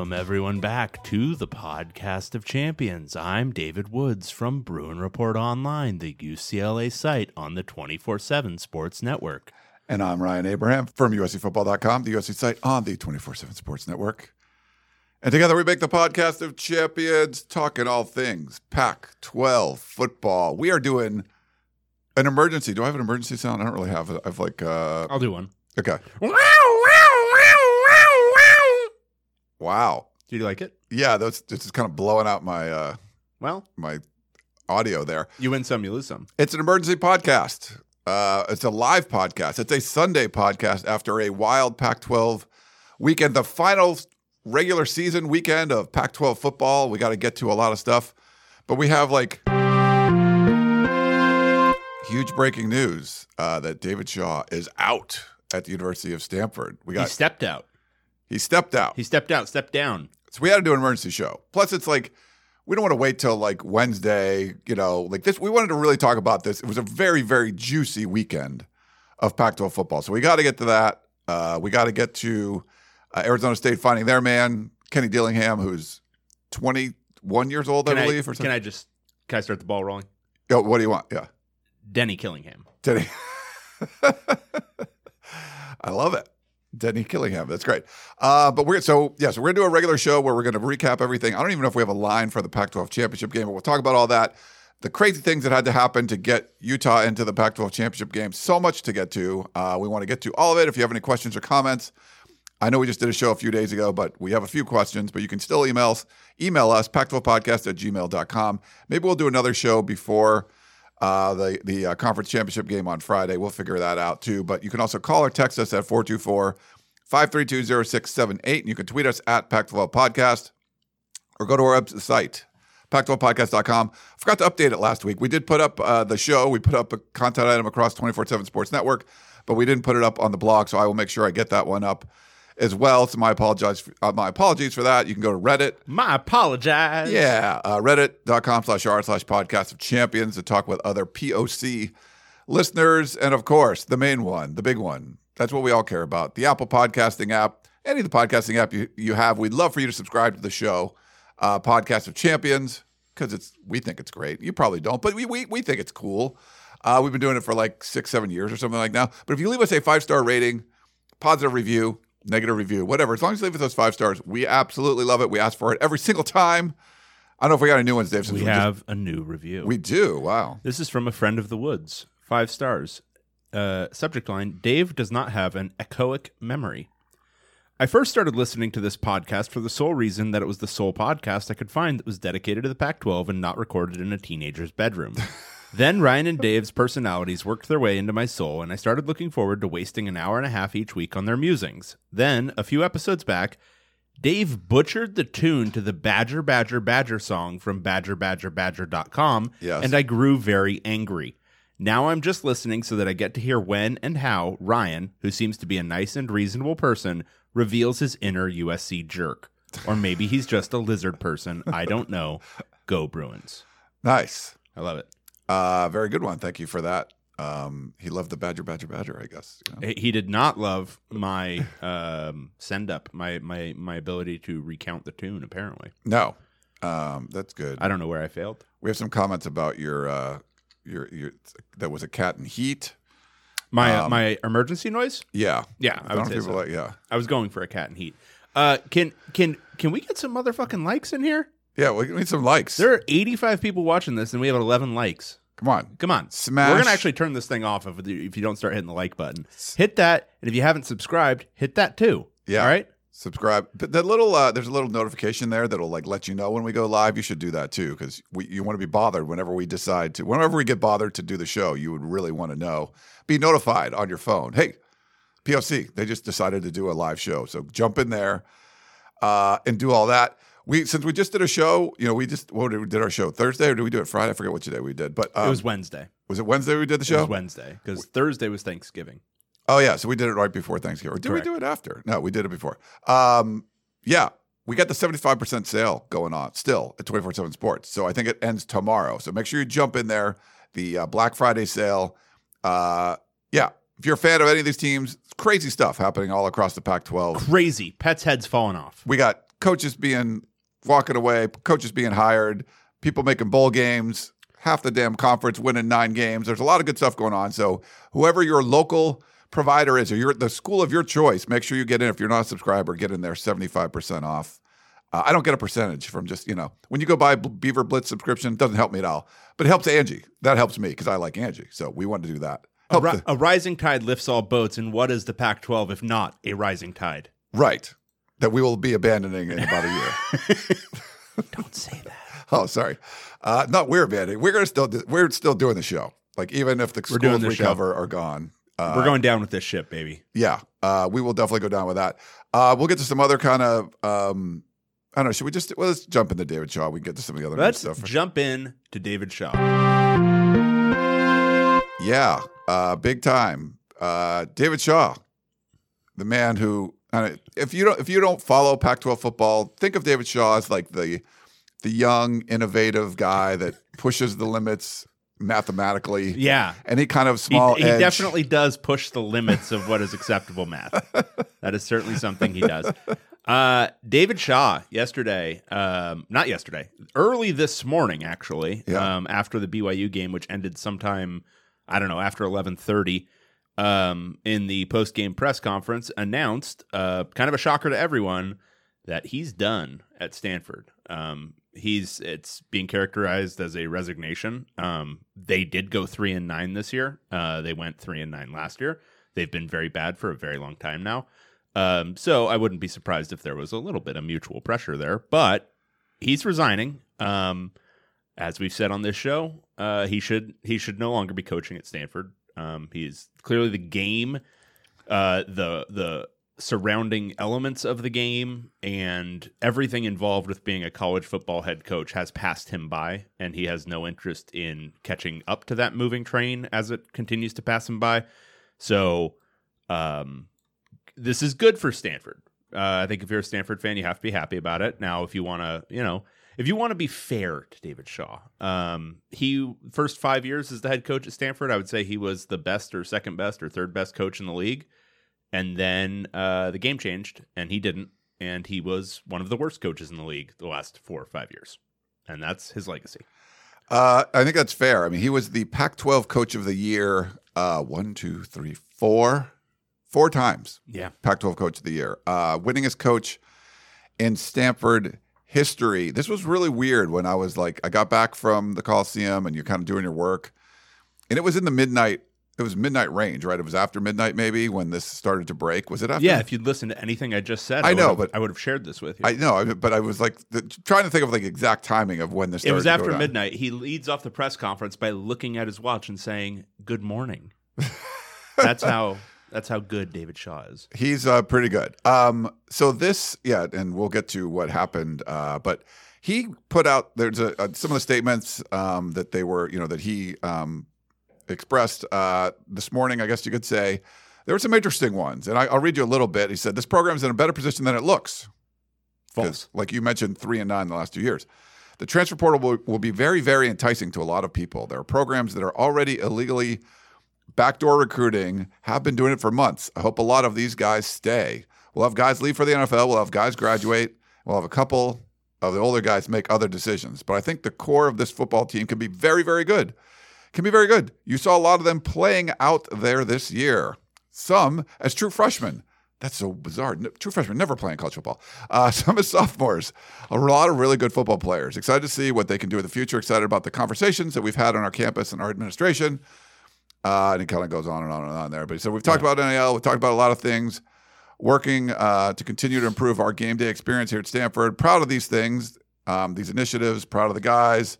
Welcome, everyone, back to the podcast of champions. I'm David Woods from Bruin Report Online, the UCLA site on the 24 7 Sports Network. And I'm Ryan Abraham from USCFootball.com, the USC site on the 24 7 Sports Network. And together we make the podcast of champions, talking all things Pac 12 football. We are doing an emergency. Do I have an emergency sound? I don't really have it. I've like, uh, I'll do one. okay. Wow. Do you like it? Yeah, that's this is kind of blowing out my uh Well, my audio there. you win some, you lose some. It's an emergency podcast. Uh, it's a live podcast. It's a Sunday podcast after a wild Pac 12 weekend, the final regular season weekend of Pac 12 football. We got to get to a lot of stuff, but we have like huge breaking news uh, that David Shaw is out at the University of Stanford. We He got stepped out. He stepped out. He stepped out, stepped down. So we had to do an emergency show. Plus, it's like we don't want to wait till like Wednesday. You know, like this. We wanted to really talk about this. It was a very, very juicy weekend of Pac-12 football. So we got to get to that. Uh, we got to get to uh, Arizona State finding their man Kenny Dillingham, who's 21 years old, I Can I, believe, or something. can I just can I start the ball rolling? Yo, what do you want? Yeah, Denny Killingham. Denny. I love it. Denny Killingham. That's great. Uh, but we're so yeah, so we're gonna do a regular show where we're gonna recap everything. I don't even know if we have a line for the Pac-12 championship game, but we'll talk about all that. The crazy things that had to happen to get Utah into the Pac-12 championship game. So much to get to. Uh, we want to get to all of it. If you have any questions or comments, I know we just did a show a few days ago, but we have a few questions, but you can still email us, email us, pac12podcast at gmail.com. Maybe we'll do another show before uh, the, the uh, conference championship game on Friday. We'll figure that out too. But you can also call or text us at 424 532 0678. And you can tweet us at Pac12 Podcast or go to our website, pac12podcast.com. Forgot to update it last week. We did put up uh, the show, we put up a content item across 24 7 Sports Network, but we didn't put it up on the blog. So I will make sure I get that one up as well. So my apologize, uh, my apologies for that. You can go to Reddit. My apologize. Yeah, uh, reddit.com slash r slash podcast of champions to talk with other POC listeners. And of course, the main one, the big one. That's what we all care about. The Apple Podcasting app, any of the podcasting app you, you have. We'd love for you to subscribe to the show, uh, Podcast of Champions, because it's we think it's great. You probably don't, but we, we, we think it's cool. Uh, we've been doing it for like six, seven years or something like now. But if you leave us a five star rating, positive review, negative review, whatever, as long as you leave us those five stars, we absolutely love it. We ask for it every single time. I don't know if we got any new ones, Dave. since We just- have a new review. we do. Wow. this is from a friend of the woods. Five stars. Uh, subject line Dave does not have an echoic memory. I first started listening to this podcast for the sole reason that it was the sole podcast I could find that was dedicated to the Pac 12 and not recorded in a teenager's bedroom. then Ryan and Dave's personalities worked their way into my soul, and I started looking forward to wasting an hour and a half each week on their musings. Then, a few episodes back, Dave butchered the tune to the Badger Badger Badger song from badgerbadgerbadger.com, Yes. and I grew very angry. Now I'm just listening so that I get to hear when and how Ryan, who seems to be a nice and reasonable person, reveals his inner USC jerk. Or maybe he's just a lizard person. I don't know. Go Bruins. Nice. I love it. Uh, very good one. Thank you for that. Um, he loved the Badger, Badger, Badger, I guess. you know? He did not love my um, send up, my, my, my ability to recount the tune, apparently. No. Um, that's good. I don't know where I failed. We have some comments about your, uh, your, your, that was a cat in heat. My uh, Um, my emergency noise? Yeah. Yeah, I I would say so. like, yeah. I was going for a cat in heat. Uh, can can can we get some motherfucking likes in here? Yeah. We need some likes. There are 85 people watching this, and we have 11 likes. Come on. Come on, Smash. We're gonna actually turn this thing off if if you don't start hitting the like button. Hit that, and if you haven't subscribed, hit that too. Yeah. All right. subscribe. But that little uh, there's a little notification there that'll like let you know when we go live. You should do that too because we you want to be bothered whenever we decide to. Whenever we get bothered to do the show, you would really want to know. Be notified on your phone. Hey, POC, they just decided to do a live show, so jump in there uh, and do all that. We since we just did a show, you know, we just what did we did our show Thursday or did we do it Friday? I forget which day we did, but um, it was Wednesday. was it Wednesday we did the show? It was Wednesday because Thursday was Thanksgiving. Oh yeah, so we did it right before Thanksgiving. Or did Correct. we do it after? No, we did it before. Um, yeah, we got the seventy five percent sale going on still at twenty four seven Sports. So I think it ends tomorrow. So make sure you jump in there. The uh, Black Friday sale. Uh, yeah, if you're a fan of any of these teams, crazy stuff happening all across the Pac twelve. Crazy. Pets' heads falling off. We got coaches being walking away, coaches being hired, people making bowl games, half the damn conference winning nine games. There's a lot of good stuff going on. So whoever your local provider is, or you're at the school of your choice, make sure you get in. If you're not a subscriber, get in there 75% off. Uh, I don't get a percentage from just, you know, when you go buy Beaver Blitz subscription, it doesn't help me at all, but it helps Angie. That helps me because I like Angie. So we want to do that. A, ri- the- a rising tide lifts all boats, and what is the Pac-12 if not a rising tide? right. That we will be abandoning in about a year. Don't say that. Oh, sorry. Uh, not we're abandoning. We're gonna still do, we're still doing the show. Like even if the We're doing schools the we show. cover are gone. Uh, We're going down with this ship, baby. yeah, uh, we will definitely go down with that. Uh, we'll get to some other kind of. Um, I don't know. Should we just well, let's jump into David Shaw? We can get to some of the other news Let's stuff. jump in to David Shaw. Yeah, uh, big time. Uh, David Shaw, the man who, uh, if you don't, if you don't follow Pac-12 football, think of David Shaw as like the the young, innovative guy that pushes the limits mathematically. Yeah. Any kind of He, small he edge. definitely does push the limits of what is acceptable math. that is certainly something he does. Uh, David Shaw yesterday, um, not yesterday, early this morning actually, Yeah. um, after the BYU game, which ended sometime, I don't know, after eleven thirty, um, in the post game press conference, announced, uh, kind of a shocker to everyone, that he's done at Stanford. Um, he's it's being characterized as a resignation. Um, they did go three and nine this year. Uh, they went three and nine last year. They've been very bad for a very long time now. Um, so I wouldn't be surprised if there was a little bit of mutual pressure there. But he's resigning. Um, as we've said on this show, uh, he should he should no longer be coaching at Stanford. Um, he's clearly the game, uh, the the surrounding elements of the game and everything involved with being a college football head coach has passed him by, and he has no interest in catching up to that moving train as it continues to pass him by. So, um, this is good for Stanford. Uh, I think if you're a Stanford fan, you have to be happy about it. Now, if you want to, you know, if you want to be fair to David Shaw, um, he first five years as the head coach at Stanford, I would say he was the best or second best or third best coach in the league. And then uh, the game changed, and he didn't, and he was one of the worst coaches in the league the last four or five years, and that's his legacy. Uh, I think that's fair. I mean, he was the Pac-12 Coach of the Year. Uh, one, two, three, four, four times. Yeah, Pac-12 Coach of the Year, uh, winningest coach in Stanford history. This was really weird when I was like, I got back from the Coliseum and you're kind of doing your work, and it was in the midnight. It was midnight range, right? It was after midnight, maybe when this started to break. Was it after? yeah. If you'd listened to anything I just said, I know, but- I would have shared this with you. I know, but I was like the, trying to think of like exact timing of when this. it was after midnight. He leads off the press conference by looking at his watch and saying, "Good morning." that's how. That's how good David Shaw is. He's uh, pretty good. Um, so this, yeah, and we'll get to what happened. Uh, but he put out there's a, uh some of the statements um, that they were, you know, that he um, expressed uh, this morning. I guess you could say there were some interesting ones, and I, I'll read you a little bit. He said this program is in a better position than it looks. False. Like you mentioned, three and nine in the last two years. The transfer portal will, will be very, very enticing to a lot of people. There are programs that are already illegally backdoor recruiting, have been doing it for months. I hope a lot of these guys stay. We'll have guys leave for the NFL. We'll have guys graduate. We'll have a couple of the older guys make other decisions. But I think the core of this football team can be very, very good. Can be very good. You saw a lot of them playing out there this year. Some as true freshmen. That's so bizarre. True freshmen never playing college football. Uh, some as sophomores. A lot of really good football players. Excited to see what they can do in the future. Excited about the conversations that we've had on our campus and our administration. Uh, and it kind of goes on and on and on there. But so we've talked about NIL. We've talked about a lot of things. working uh, to continue to improve our game day experience here at Stanford. Proud of these things, um, these initiatives. Proud of the guys.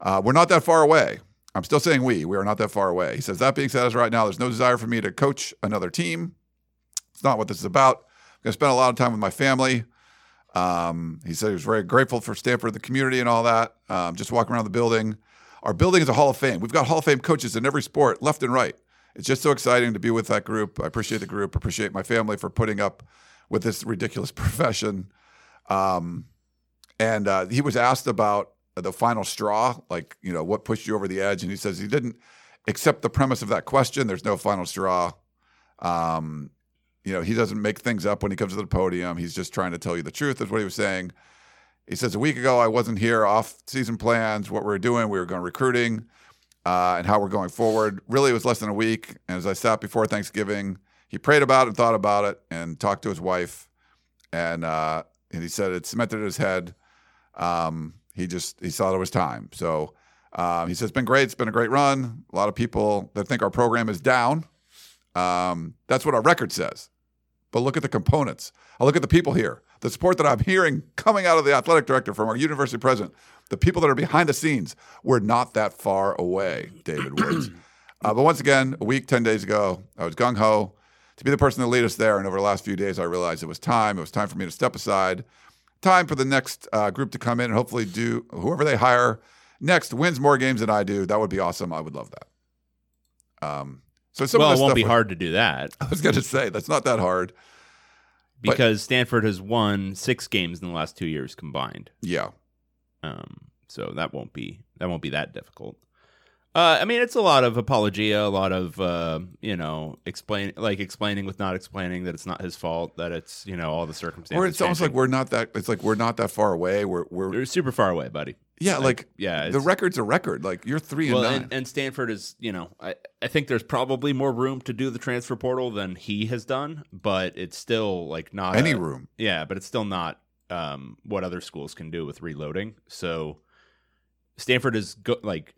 Uh, we're not that far away. I'm still saying we. We are not that far away. He says that being said, as right now, there's no desire for me to coach another team. It's not what this is about. I'm gonna spend a lot of time with my family. Um, he said he was very grateful for Stanford, the community, and all that. Um, just walking around the building. Our building is a Hall of Fame. We've got Hall of Fame coaches in every sport, left and right. It's just so exciting to be with that group. I appreciate the group. Appreciate my family for putting up with this ridiculous profession. Um, and uh, he was asked about the final straw, like you know what pushed you over the edge, and he says he didn't accept the premise of that question. There's no final straw. Um, you know, he doesn't make things up when he comes to the podium. He's just trying to tell you the truth, is what he was saying. He says, A week ago, I wasn't here, off season plans, what we were doing. We were going recruiting uh, and how we're going forward. Really, it was less than a week. And as I sat before Thanksgiving, he prayed about it and thought about it and talked to his wife. And, uh, and he said it cemented in his head. Um, he just he saw it was time. So um, he says it's been great. It's been a great run. A lot of people that think our program is down. Um, that's what our record says. But look at the components. I look at the people here. The support that I'm hearing coming out of the athletic director from our university president, the people that are behind the scenes, we're not that far away, David Woods. uh, but once again, a week, 10 days ago, I was gung ho to be the person to lead us there. And over the last few days, I realized it was time. It was time for me to step aside. Time for the next uh, group to come in and hopefully do whoever they hire next wins more games than I do. That would be awesome. I would love that. Um, so some well, it won't be would- hard to do that I was going to say that's not that hard. But- because Stanford has won six games in the last two years combined. Yeah. Um, so that won't be that won't be that difficult. Uh, I mean, it's a lot of apologia, a lot of uh, you know, explain like explaining with not explaining that it's not his fault, that it's you know all the circumstances. Or it's almost like we're not that. It's like we're not that far away. We're we're They're super far away, buddy. Yeah. Like yeah, the record's a record. Like you're three and well, nine. and, and Stanford is, you know, I, I think there's probably more room to do the transfer portal than he has done, but it's still like not Any a- room. Yeah, but it's still not um, what other schools can do with reloading. So Stanford is go- like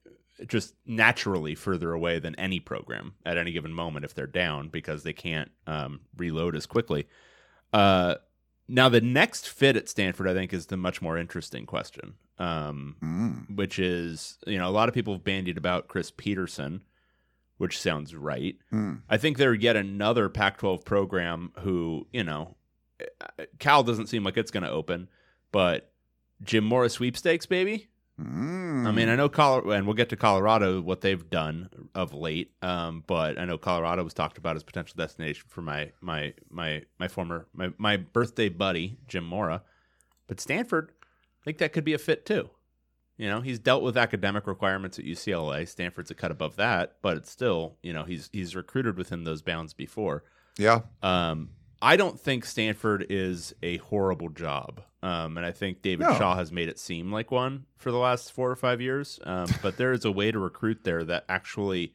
just naturally further away than any program at any given moment if they're down because they can't um, reload as quickly. Uh, now the next fit at Stanford, I think, is the much more interesting question, um, Mm. which is you know a lot of people have bandied about Chris Petersen, which sounds right. Mm. I think they're yet another Pac-12 program who, you know, Cal doesn't seem like it's going to open, but Jim Mora's sweepstakes, baby. Mm. I mean, I know Colorado, and we'll get to Colorado what they've done of late. Um, but I know Colorado was talked about as potential destination for my my my my former my my birthday buddy Jim Mora. But Stanford, I think that could be a fit too. You know, he's dealt with academic requirements at UCLA. Stanford's a cut above that, but it's still, you know, he's he's recruited within those bounds before. yeah. Um, I don't think Stanford is a horrible job. Um, and I think David No. Shaw has made it seem like one for the last four or five years. Um, but there is a way to recruit there that actually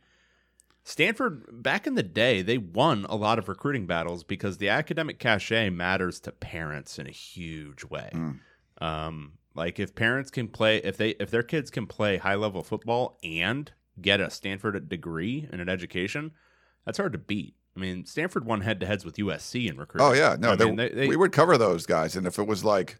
Stanford back in the day they won a lot of recruiting battles because the academic cachet matters to parents in a huge way. Mm. Um, like if parents can play if they if their kids can play high level football and get a Stanford degree and an education, that's hard to beat. I mean, Stanford won head to heads with USC in recruiting. Oh yeah. No, they, mean, they- they- we would cover those guys, and if it was like,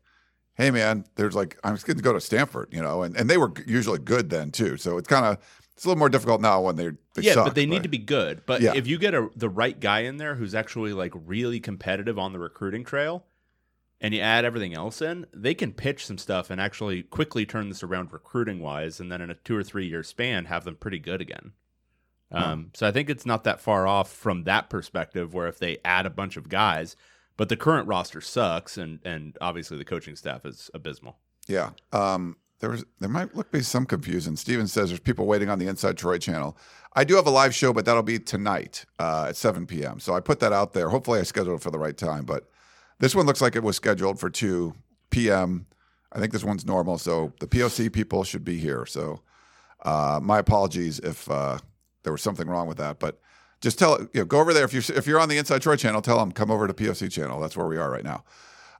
hey man, there's like I'm just going to go to Stanford, you know, and, and they were usually good then too. So it's kind of it's a little more difficult now when they're they yeah, suck, but they need to be good. But Yeah. if you get a, the right guy in there who's actually like really competitive on the recruiting trail, and you add everything else in, they can pitch some stuff and actually quickly turn this around recruiting wise, and then in a two or three year span, have them pretty good again. Um, So I think it's not that far off from that perspective, where if they add a bunch of guys, but the current roster sucks, and and obviously the coaching staff is abysmal. Yeah. Um, there was there might look be some confusion. Steven says there's people waiting on the Inside Troy channel. I do have a live show, but that'll be tonight uh, at 7 p.m. So I put that out there. Hopefully, I scheduled it for the right time. But this one looks like it was scheduled for 2 p.m. I think this one's normal, so the POC people should be here. So uh, my apologies if uh, there was something wrong with that, but. Just tell you know, go over there if you if you're on the Inside Troy channel, tell them come over to POC channel. That's where we are right now.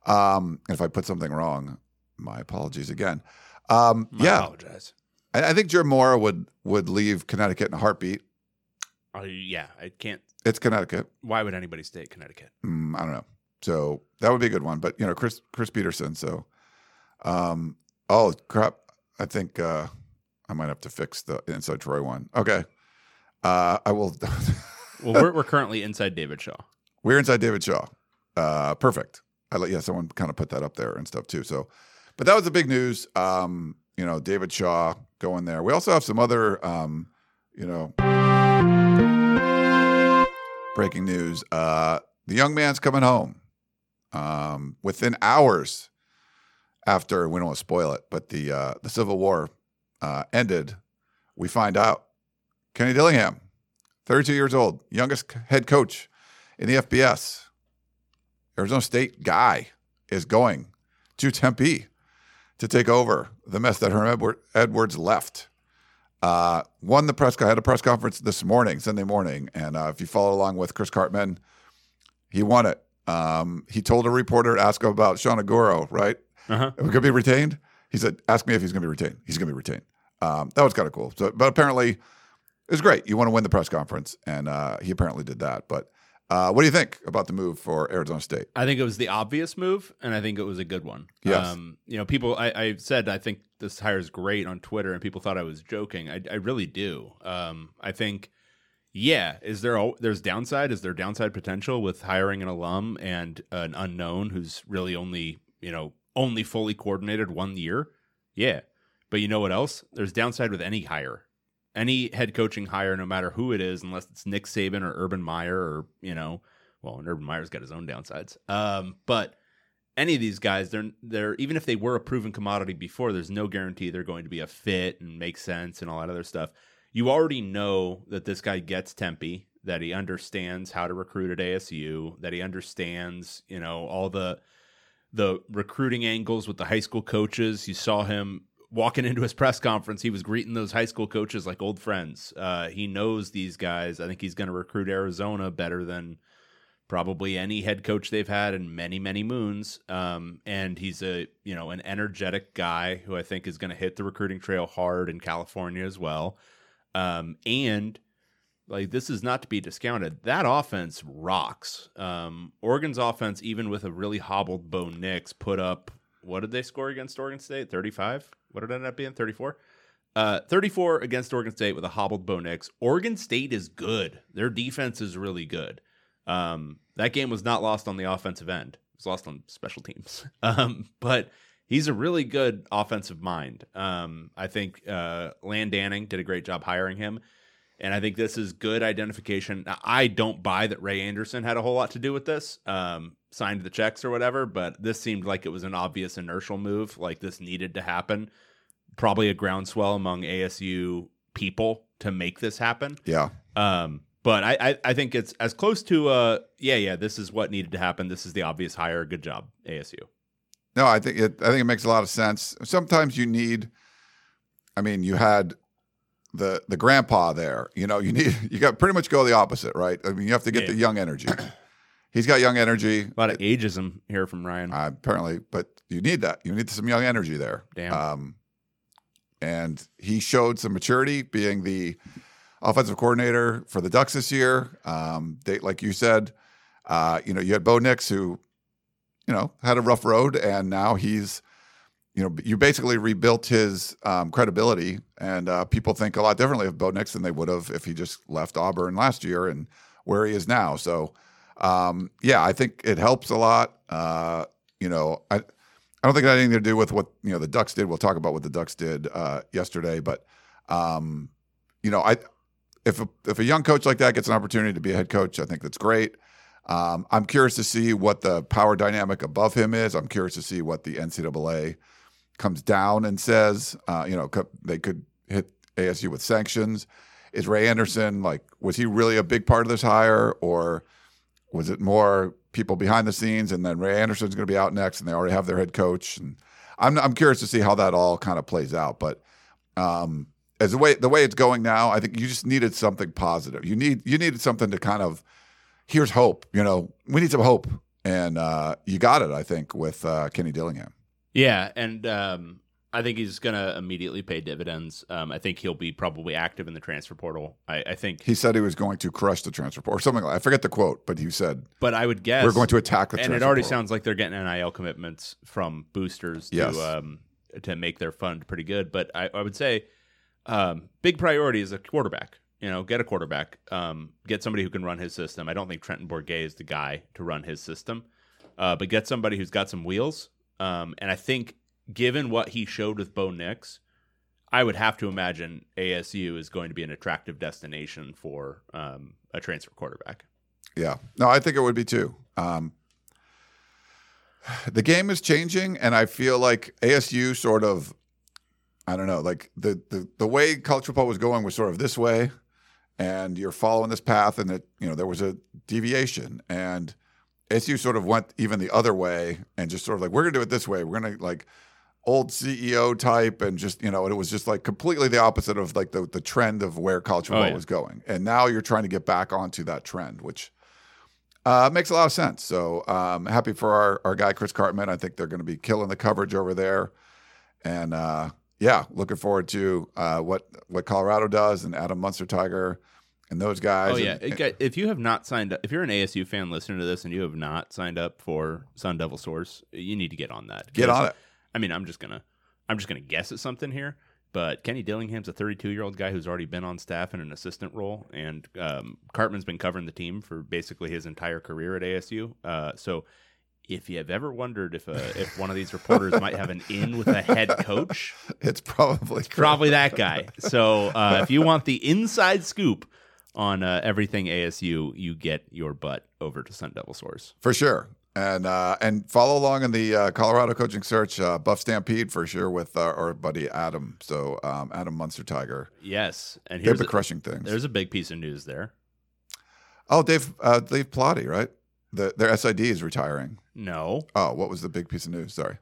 Um, and if I put something wrong, my apologies again. Um, I yeah, apologize. I, I think Jim Mora would would leave Connecticut in a heartbeat. Uh, yeah, I can't. It's Connecticut. Why would anybody stay at Connecticut? Mm, I don't know. So that would be a good one. But you know, Chris Chris Petersen. So, um, oh crap! I think uh, I might have to fix the inside Troy one. Okay, uh, I will. Well, we're, we're currently inside David Shaw. We're inside David Shaw. Uh, perfect. I let yeah, someone kind of put that up there and stuff too. So, but that was the big news. Um, you know, David Shaw going there. We also have some other, um, you know, breaking news. Uh, the young man's coming home. Um, within hours after we don't want to spoil it, but the uh, the Civil War uh, ended, we find out Kenny Dillingham, 32 years old, youngest head coach in the FBS, Arizona State guy, is going to Tempe to take over the mess that Herm Edwards left. Uh, won the press. I had a press conference this morning, Sunday morning, and uh, if you follow along with Chris Karpman, he won it. Um, he told a reporter to ask him about Sean Aguro, right? Uh-huh. Going to be retained? He said, "Ask me if he's going to be retained. He's going to be retained." Um, that was kind of cool. So, but apparently, it was great. You want to win the press conference, and uh, he apparently did that. But uh, what do you think about the move for Arizona State? I think it was the obvious move, and I think it was a good one. Yes. Um, you know, people, I, I said I think this hire is great on Twitter, and people thought I was joking. I, I really do. Um, I think, yeah, is there a, there's downside? Is there downside potential with hiring an alum and an unknown who's really only you know only fully coordinated one year? Yeah, but you know what else? There's downside with any hire any head coaching hire, no matter who it is, unless it's Nick Saban or Urban Meyer or you know, well, Urban Meyer's got his own downsides. Um, but any of these guys, they're they're even if they were a proven commodity before, there's no guarantee they're going to be a fit and make sense and all that other stuff. You already know that this guy gets Tempe, that he understands how to recruit at ASU, that he understands, you know, all the the recruiting angles with the high school coaches. You saw him walking into his press conference, he was greeting those high school coaches like old friends. Uh, he knows these guys. I think he's going to recruit Arizona better than probably any head coach they've had in many, many moons. Um, and he's a you know an energetic guy who I think is going to hit the recruiting trail hard in California as well. Um, and like this is not to be discounted. That offense rocks. Um, Oregon's offense, even with a really hobbled Bo Nix, put up what did they score against Oregon State? 35? What did it end up being? 34? Uh, 34 against Oregon State with a hobbled Bo Nix. Oregon State is good. Their defense is really good. Um, that game was not lost on the offensive end. It was lost on special teams. Um, but he's a really good offensive mind. Um, I think uh, Land Danning did a great job hiring him. And I think this is good identification. Now, I don't buy that Ray Anderson had a whole lot to do with this, um, signed the checks or whatever, but this seemed like it was an obvious inertial move. Like this needed to happen. Probably a groundswell among ASU people to make this happen. Yeah. Um, but I, I, I think it's as close to uh yeah, yeah, this is what needed to happen. This is the obvious hire. Good job, ASU. No, I think it. I think it makes a lot of sense. Sometimes you need. I mean, you had the the grandpa there. You know, you need you got pretty much go the opposite, right? I mean, you have to get Yeah. the young energy. He's got young energy. A lot of ageism here from Ryan. Uh, apparently, but you need that. You need some young energy there. Damn. Um, and he showed some maturity, being the offensive coordinator for the Ducks this year. Um, they, like you said, uh, you know, you had Bo Nix who, you know, had a rough road, and now he's, you know, you basically rebuilt his um, credibility, and uh, people think a lot differently of Bo Nix than they would have if he just left Auburn last year and where he is now. So, um, yeah, I think it helps a lot. Uh, you know, I. I don't think it had anything to do with what you know the Ducks did. We'll talk about what the Ducks did uh, yesterday, but um, you know, I if a, if a young coach like that gets an opportunity to be a head coach, I think that's great. Um, I'm curious to see what the power dynamic above him is. I'm curious to see what the NCAA comes down and says. Uh, you know, they could hit ASU with sanctions. Is Ray Anderson like? Was he really a big part of this hire, or was it more people behind the scenes? And then Ray Anderson's going to be out next, and they already have their head coach. And I'm I'm curious to see how that all kind of plays out. But um, as the way the way it's going now, I think you just needed something positive. You need you needed something to kind of here's hope. You know, we need some hope, and uh, you got it. I think with uh, Kenny Dillingham. Yeah, and um, I think he's going to immediately pay dividends. Um, I think he'll be probably active in the transfer portal. I, I think, He said he was going to crush the transfer portal or something like I forget the quote, but he said but I would guess we're going to attack the and transfer it already portal. sounds like they're getting NIL commitments from boosters Yes. to um, to make their fund pretty good. But I, I would say um, big priority is a quarterback. You know, get a quarterback, um, get somebody who can run his system. I don't think Trenton Bourguet is the guy to run his system, uh, but get somebody who's got some wheels. Um, and I think, given what he showed with Bo Nix, I would have to imagine ASU is going to be an attractive destination for um, a transfer quarterback. Yeah. No, I think it would be too. Um, the game is changing, and I feel like ASU sort of, I don't know, like the the the way college football was going was sort of this way, and you're following this path, and that you know there was a deviation, and ASU sort of went even the other way, and just sort of like we're gonna do it this way, we're gonna like old CEO type, and just you know, and it was just like completely the opposite of like the the trend of where college football yeah. was going, and now you're trying to get back onto that trend, which. Uh, makes a lot of sense. So um, happy for our, our guy Chris Karpman. I think they're going to be killing the coverage over there, and uh, yeah, looking forward to uh, what what Colorado does and Adam Munsterteiger and those guys. Oh yeah, And- got- if you have not signed up, if you're an ASU fan listening to this and you have not signed up for Sun Devil Source, you need to get on that. Get on it. I mean, I'm just gonna, I'm just gonna guess at something here, but Kenny Dillingham's a 32 year old guy who's already been on staff in an assistant role, and um, Karpman's been covering the team for basically his entire career at ASU. Uh, so. If you have ever wondered if a, if one of these reporters might have an in with a head coach, it's probably probably that guy. So uh, if you want the inside scoop on uh, everything ASU, you get your butt over to Sun Devil Source. for sure. And uh, and follow along in the uh, Colorado coaching search, uh, Buff Stampede for sure with our, our buddy Adam. So um, Adam Munsterteiger, Yes, and they've been a, crushing things. there's a big piece of news there. oh, Dave uh, Dave Plati, right? The, their SID is retiring. No, Oh, what was the big piece of news? Sorry.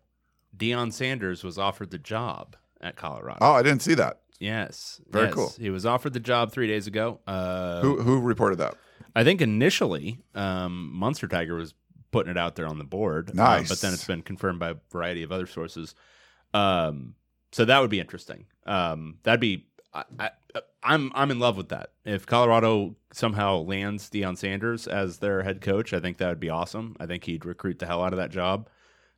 Deion Sanders was offered the job at Colorado. Oh, I didn't see that. Yes, Very yes. cool. He was offered the job three days ago. Uh, Who who reported that? I think initially, um, Munsterteiger was putting it out there on the board. uh, Nice. but then it's been confirmed by a variety of other sources. Um, so that would be interesting. Um, that'd be. I, I, I'm I'm in love with that. If Colorado somehow lands Deion Sanders as their head coach, I think that would be awesome. I think he'd recruit the hell out of that job.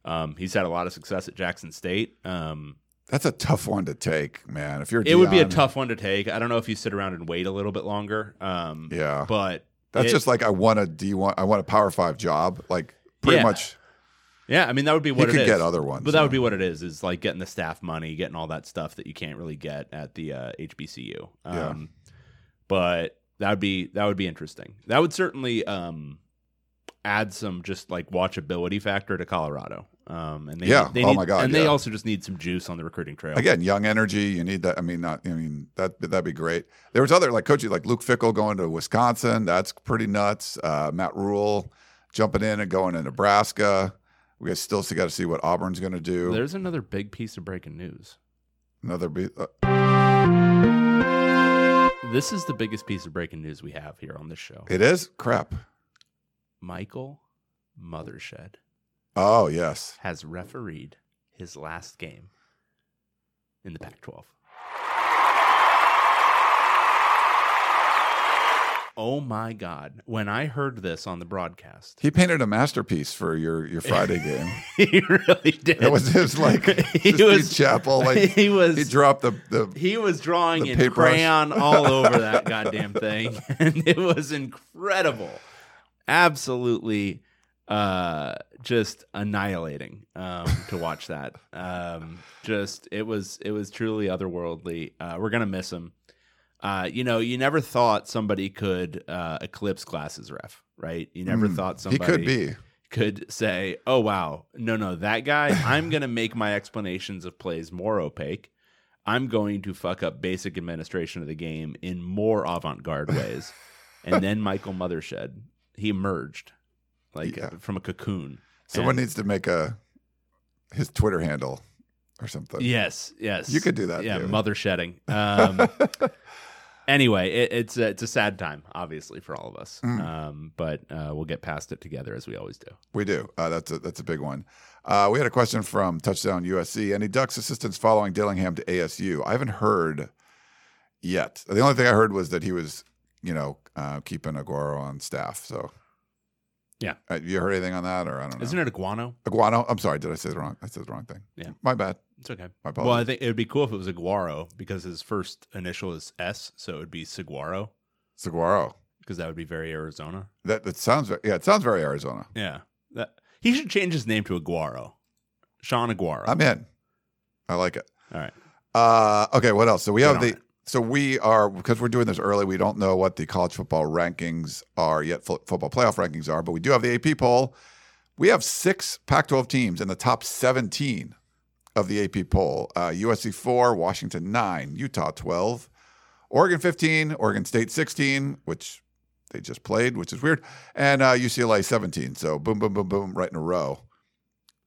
Um, he's had a lot of success at Jackson State. Um, That's a tough one to take, man. If you're it would be a tough one to take. I don't know if you sit around and wait a little bit longer. Um, Yeah. but That's it- just like I want a D one. I want a Power Five job. Like pretty Yeah. much. Yeah, I mean that would be what it could is. get other ones. But that yeah. would be what it is, is like getting the staff money, getting all that stuff that you can't really get at the uh, HBCU. Um, Yeah. But that would be that would be interesting. That would certainly um, add some just like watchability factor to Colorado. Um, and they, Yeah. they Oh my God, and they also just need some juice on the recruiting trail. again young energy. You need that. I mean, not. I mean that that'd be great. There was other like coaches like Luke Fickell going to Wisconsin. That's pretty nuts. Uh, Matt Rhule jumping in and going to Nebraska. We still got to see what Auburn's going to do. There's another big piece of breaking news. Another. Be- uh, This is the biggest piece of breaking news we have here on this show. it is crap. Michael Mothershed Oh yes. has refereed his last game in the Pac 12. Oh my God. When I heard this on the broadcast, He painted a masterpiece for your your Friday game. he really did. It was his like he was Chapel. Like he was he dropped the the he was drawing in paintbrush. crayon all over that goddamn thing and it was incredible absolutely uh just annihilating um to watch that um just it was it was truly otherworldly uh we're gonna miss him uh you know you never thought somebody could uh eclipse glasses ref right you never Mm, thought he somebody could be. could say, "Oh wow, no, no, that guy. I'm going to make my explanations of plays more opaque. I'm going to fuck up basic administration of the game in more avant-garde ways." and then Michael Mothershed, he emerged like Yeah. from a cocoon. Someone And- needs to make a his Twitter handle or something. Yes, yes, You could do that, Yeah, David. mother shedding. Um, anyway, it, it's a, it's a sad time, obviously, for all of us. Mm. Um, but uh, we'll get past it together as we always do. We do. Uh, that's a that's a big one. Uh, we had a question from Touchdown USC. Any Ducks assistants following Dillingham to ASU? I haven't heard yet. The only thing I heard was that he was, you know, uh, keeping Aguero on staff. So, Yeah. Uh, you heard anything on that, or I don't know? Isn't it Aguano? Aguano? I'm sorry. Did I say the wrong? I said the wrong thing. Yeah. My bad. It's okay. My apologies. Well, I think it would be cool if it was Aguaro because his first initial is S, so it would be Saguaro Saguaro. because that would be very Arizona. That that sounds. ve- Yeah, it sounds very Arizona. Yeah, that he should change his name to Aguaro, Sean Aguaro. I'm in. I like it. All right. Uh, okay, what else? So we Get have the. it. So we are because we're doing this early. We don't know what the college football rankings are yet. fo- Football playoff rankings are, but we do have the AP poll. We have six Pac-12 teams in the top 17 of the AP poll. Uh, USC four, Washington nine, Utah 12, Oregon 15, Oregon State 16, which they just played, which is weird, and uh, UCLA 17. So boom, boom, boom, boom, right in a row.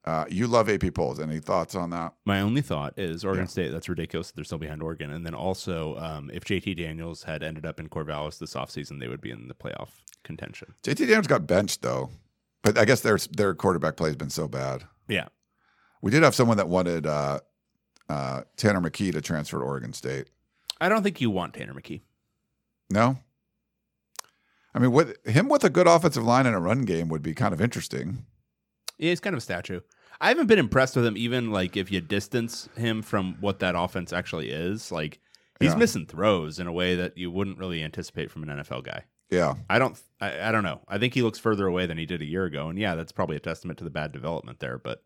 Uh, you love AP polls. Any thoughts on that? My only thought is Oregon Yeah. State. That's ridiculous. that They're still behind Oregon. And then also, um, if JT Daniels had ended up in Corvallis this offseason, they would be in the playoff contention. JT Daniels got benched though, but I guess their their quarterback play has been so bad. Yeah. We did have someone that wanted uh, uh, Tanner McKee to transfer to Oregon State. I don't think you want Tanner McKee. No, I mean, with him with a good offensive line and a run game would be kind of interesting. Yeah, he's kind of a statue. I haven't been impressed with him, even like if you distance him from what that offense actually is. Like he's Yeah. missing throws in a way that you wouldn't really anticipate from an NFL guy. Yeah, I don't. I, I don't know. I think he looks further away than he did a year ago, and yeah, that's probably a testament to the bad development there. But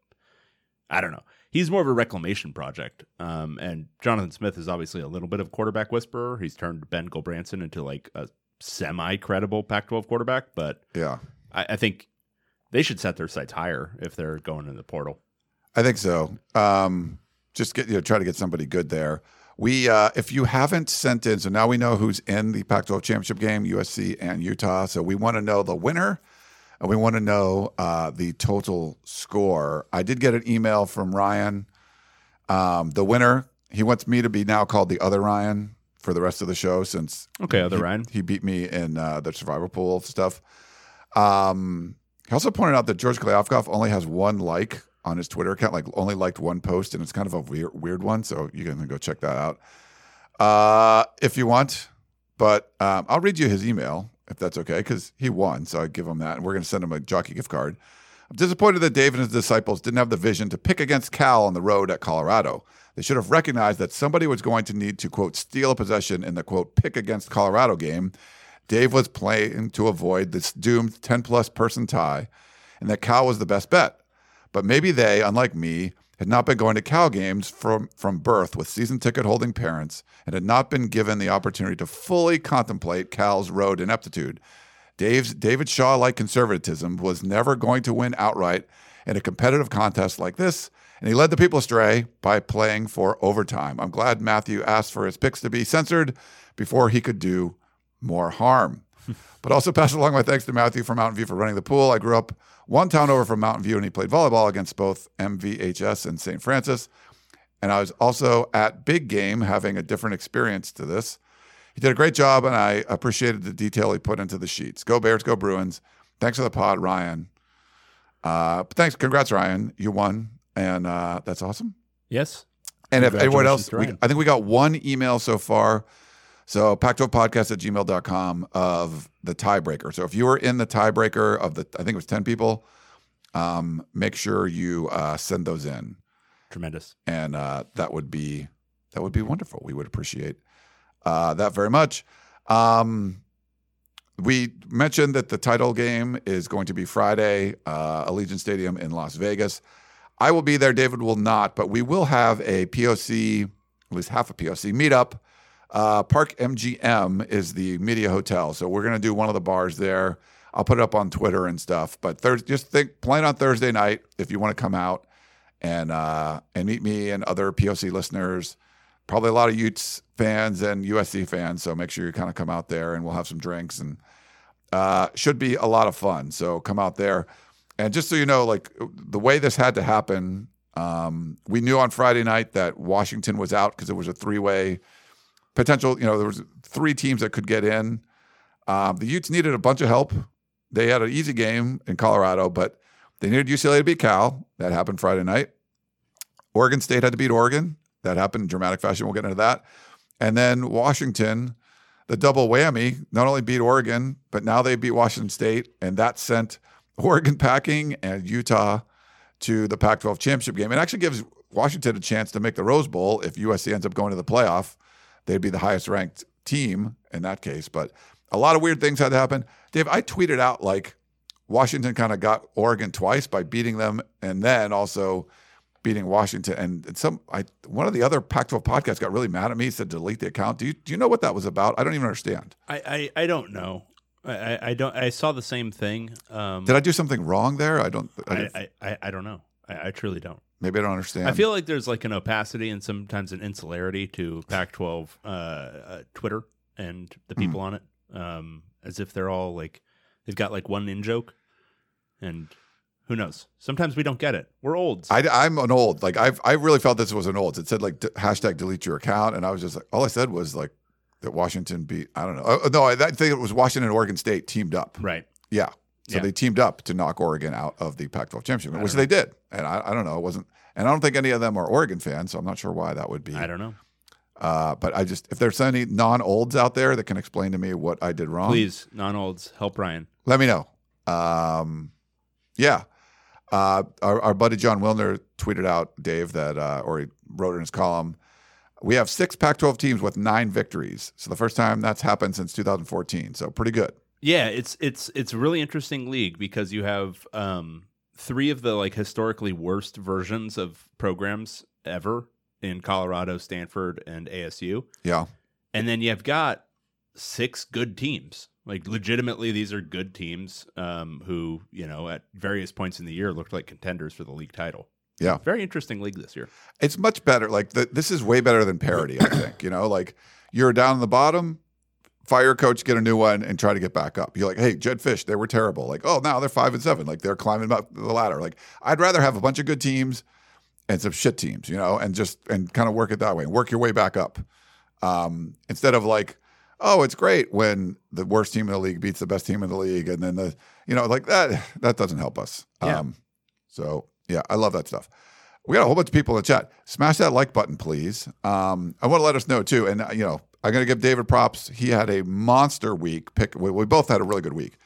I don't know. He's more of a reclamation project. Um, and Jonathan Smith is obviously a little bit of quarterback whisperer. He's turned Ben Gulbranson into like a semi-credible Pac-12 quarterback, but yeah, I, I think they should set their sights higher if they're going in the portal. I think so. Um, just get you know try to get somebody good there. We uh, if you haven't sent in, so now we know who's in the Pac-12 championship game, USC and Utah. So we want to know the winner. And we want to know uh, the total score. I did get an email from Ryan. Um, the winner, he wants me to be now called the other Ryan for the rest of the show since Okay, other he, Ryan. he beat me in uh, the survivor pool stuff. Um, he also pointed out that George Kliavkoff only has one like on his Twitter account, like only liked one post, and it's kind of a weird, weird one. So you can go check that out uh, if you want. But um, I'll read you his email if that's okay, because he won. So I give him that, and we're going to send him a jockey gift card. I'm disappointed that Dave and his disciples didn't have the vision to pick against Cal on the road at Colorado. They should have recognized that somebody was going to need to, quote, steal a possession in the, quote, pick against Colorado game. Dave was playing to avoid this doomed 10 plus person tie, and that Cal was the best bet. But maybe they, unlike me, had not been going to Cal games from, from birth with season ticket holding parents and had not been given the opportunity to fully contemplate Cal's road ineptitude. Dave's David Shaw like conservatism was never going to win outright in a competitive contest like this, and he led the people astray by playing for overtime. I'm glad Matthew asked for his picks to be censored before he could do more harm. but also pass along my thanks to Matthew from Mountain View for running the pool. I grew up one town over from Mountain View, and he played volleyball against both MVHS and St. Francis. And I was also at Big Game having a different experience to this. He did a great job, and I appreciated the detail he put into the sheets. Go Bears, go Bruins. Thanks for the pod, Ryan. Uh, thanks, congrats, Ryan. You won, and uh, that's awesome. Yes. And if anyone else, we, I think we got one email so far. So pac12podcast at gmail.com of the tiebreaker. So if you were in the tiebreaker of the, I think it was 10 people, um, make sure you uh, send those in. Tremendous. And uh, that would be, that would be wonderful. We would appreciate uh, that very much. Um, we mentioned that the title game is going to be Friday, uh, Allegiant Stadium in Las Vegas. I will be there. David will not, but we will have a POC, at least half a POC meetup. Uh, Park MGM is the media hotel, so we're going to do one of the bars there. I'll put it up on Twitter and stuff. But Thurs just think, plan on Thursday night if you want to come out and uh, and meet me and other POC listeners. Probably a lot of Utes fans and USC fans, so make sure you kind of come out there and we'll have some drinks and uh, should be a lot of fun. So come out there. And just so you know, like the way this had to happen, um, we knew on Friday night that Washington was out because it was a three-way potential. You know, there was three teams that could get in. Um, the Utes needed a bunch of help. They had an easy game in Colorado, but They needed UCLA to beat Cal. That happened Friday night. Oregon State had to beat Oregon. That happened in dramatic fashion. We'll get into that. And then Washington, the double whammy, not only beat Oregon, but now they beat Washington State. And that sent Oregon packing and Utah to the Pac 12 championship game. It actually gives Washington a chance to make the Rose Bowl if USC ends up going to the playoff. They'd be the highest ranked team in that case. But a lot of weird things had to happen. Dave, I tweeted out like Washington kind of got Oregon twice by beating them and then also beating Washington. And some I one of the other Pac-12 podcasts got really mad at me, said delete the account. Do you do you know what that was about? I don't even understand. I, I, I don't know. I, I- don't. I saw the same thing. Um, Did I do something wrong there? I don't. I, I, I, I, I don't know. I, I truly don't. Maybe I don't understand. I feel like there's like an opacity and sometimes an insularity to Pac-12 uh, uh, Twitter and the Hmm. people on it, um, as if they're all like they've got like one in joke, and who knows? Sometimes we don't get it. We're old. I, am an old. Like I've I really felt this was an old. It said like d- hashtag delete your account, and I was just like, all I said was like that Washington beat. I don't know. Oh, no, I, I think it was Washington and Oregon State teamed up. right. Yeah. So Yeah. they teamed up to knock Oregon out of the Pac-12 championship, which they did. And I, I don't know. It wasn't. And I don't think any of them are Oregon fans, so I'm not sure why that would be. I don't know. Uh, but I just if there's any non-olds out there that can explain to me what I did wrong, Please, non-olds, help Ryan. let me know. Um, yeah. Uh, our, our buddy Jon Wilner tweeted out, Dave, that, uh, or he wrote in his column, we have six Pac 12 teams with nine victories. So the first time that's happened since 2014. So pretty good. Yeah, it's it's it's a really interesting league because you have um, three of the like historically worst versions of programs ever in Colorado, Stanford, and ASU, Yeah. and then you've got six good teams. Like legitimately, these are good teams um, who you know at various points in the year looked like contenders for the league title. Yeah. Very interesting league this year. It's much better. Like the, this is way better than parody, I think. You know, like you're down in the bottom, fire coach, get a new one, and try to get back up. You're like, hey, Jedd Fisch, they were terrible. Like, oh, now they're five and seven. Like they're climbing up the ladder. Like I'd rather have a bunch of good teams and some shit teams, you know, and just and kind of work it that way and work your way back up. Um, instead of like, oh, it's great when the worst team in the league beats the best team in the league, and then the you know, like that that doesn't help us. Yeah. Um, so yeah, I love that stuff. We got a whole bunch of people in the chat. Smash that like button, please. Um, I want to let us know too, and uh, you know, I'm going to give David props. He had a monster week. Pick. We, we both had a really good week.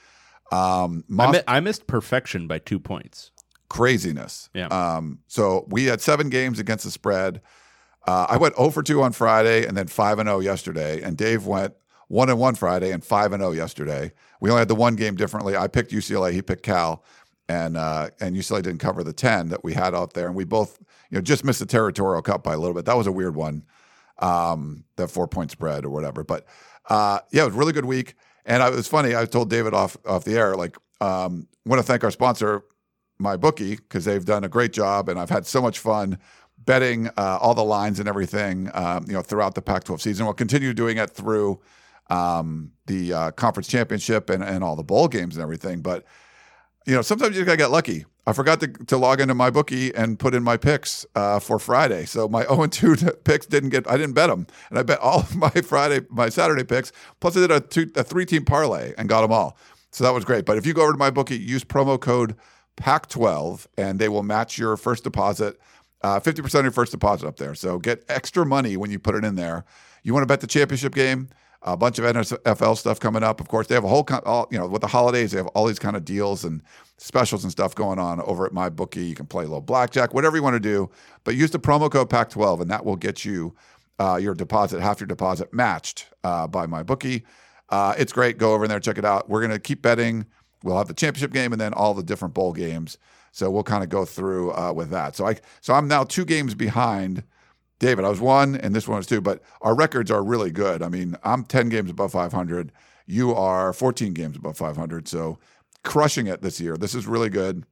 Um, I, mi- I missed perfection by two points. craziness. Yeah. Um, so we had seven games against the spread. Uh, I went 0 for 2 on Friday and then 5 and 0 yesterday. And Dave went 1 and 1 Friday and 5 and 0 yesterday. We only had the one game differently. I picked UCLA, he picked Cal, and uh, and UCLA didn't cover the 10 that we had out there. And we both, you know, just missed the territorial cup by a little bit. That was a weird one, um, that four point spread or whatever. But uh, yeah, it was a really good week. And I, it was funny. I told David off off the air, like, um, want to thank our sponsor, my bookie because they've done a great job and I've had so much fun betting uh, all the lines and everything um, you know throughout the Pac-12 season. We'll continue doing it through um, the uh, conference championship and, and all the bowl games and everything. But you know sometimes you gotta get lucky. I forgot to, to log into my bookie and put in my picks uh, for Friday. So my 0 2 picks didn't get, I didn't bet them. And I bet all of my Friday, my Saturday picks. Plus I did a, two, a three team parlay and got them all. So that was great. But if you go over to my bookie, use promo code PAC12 and they will match your first deposit, uh, 50% of your first deposit up there. So get extra money when you put it in there. You want to bet the championship game? A bunch of NFL stuff coming up. Of course, they have a whole, con- all, you know, with the holidays, they have all these kind of deals and specials and stuff going on over at my bookie. You can play a little blackjack, whatever you want to do, but use the promo code PAC12 and that will get you uh, your deposit, half your deposit matched uh, by my bookie. Uh, it's great. Go over in there, check it out. We're going to keep betting. We'll have the championship game and then all the different bowl games. So we'll kind of go through uh, with that. So I, so I'm now two games behind David. I was one, and this one was two, but our records are really good. I mean, I'm 10 games above 500. You are 14 games above 500. So crushing it this year. This is really good.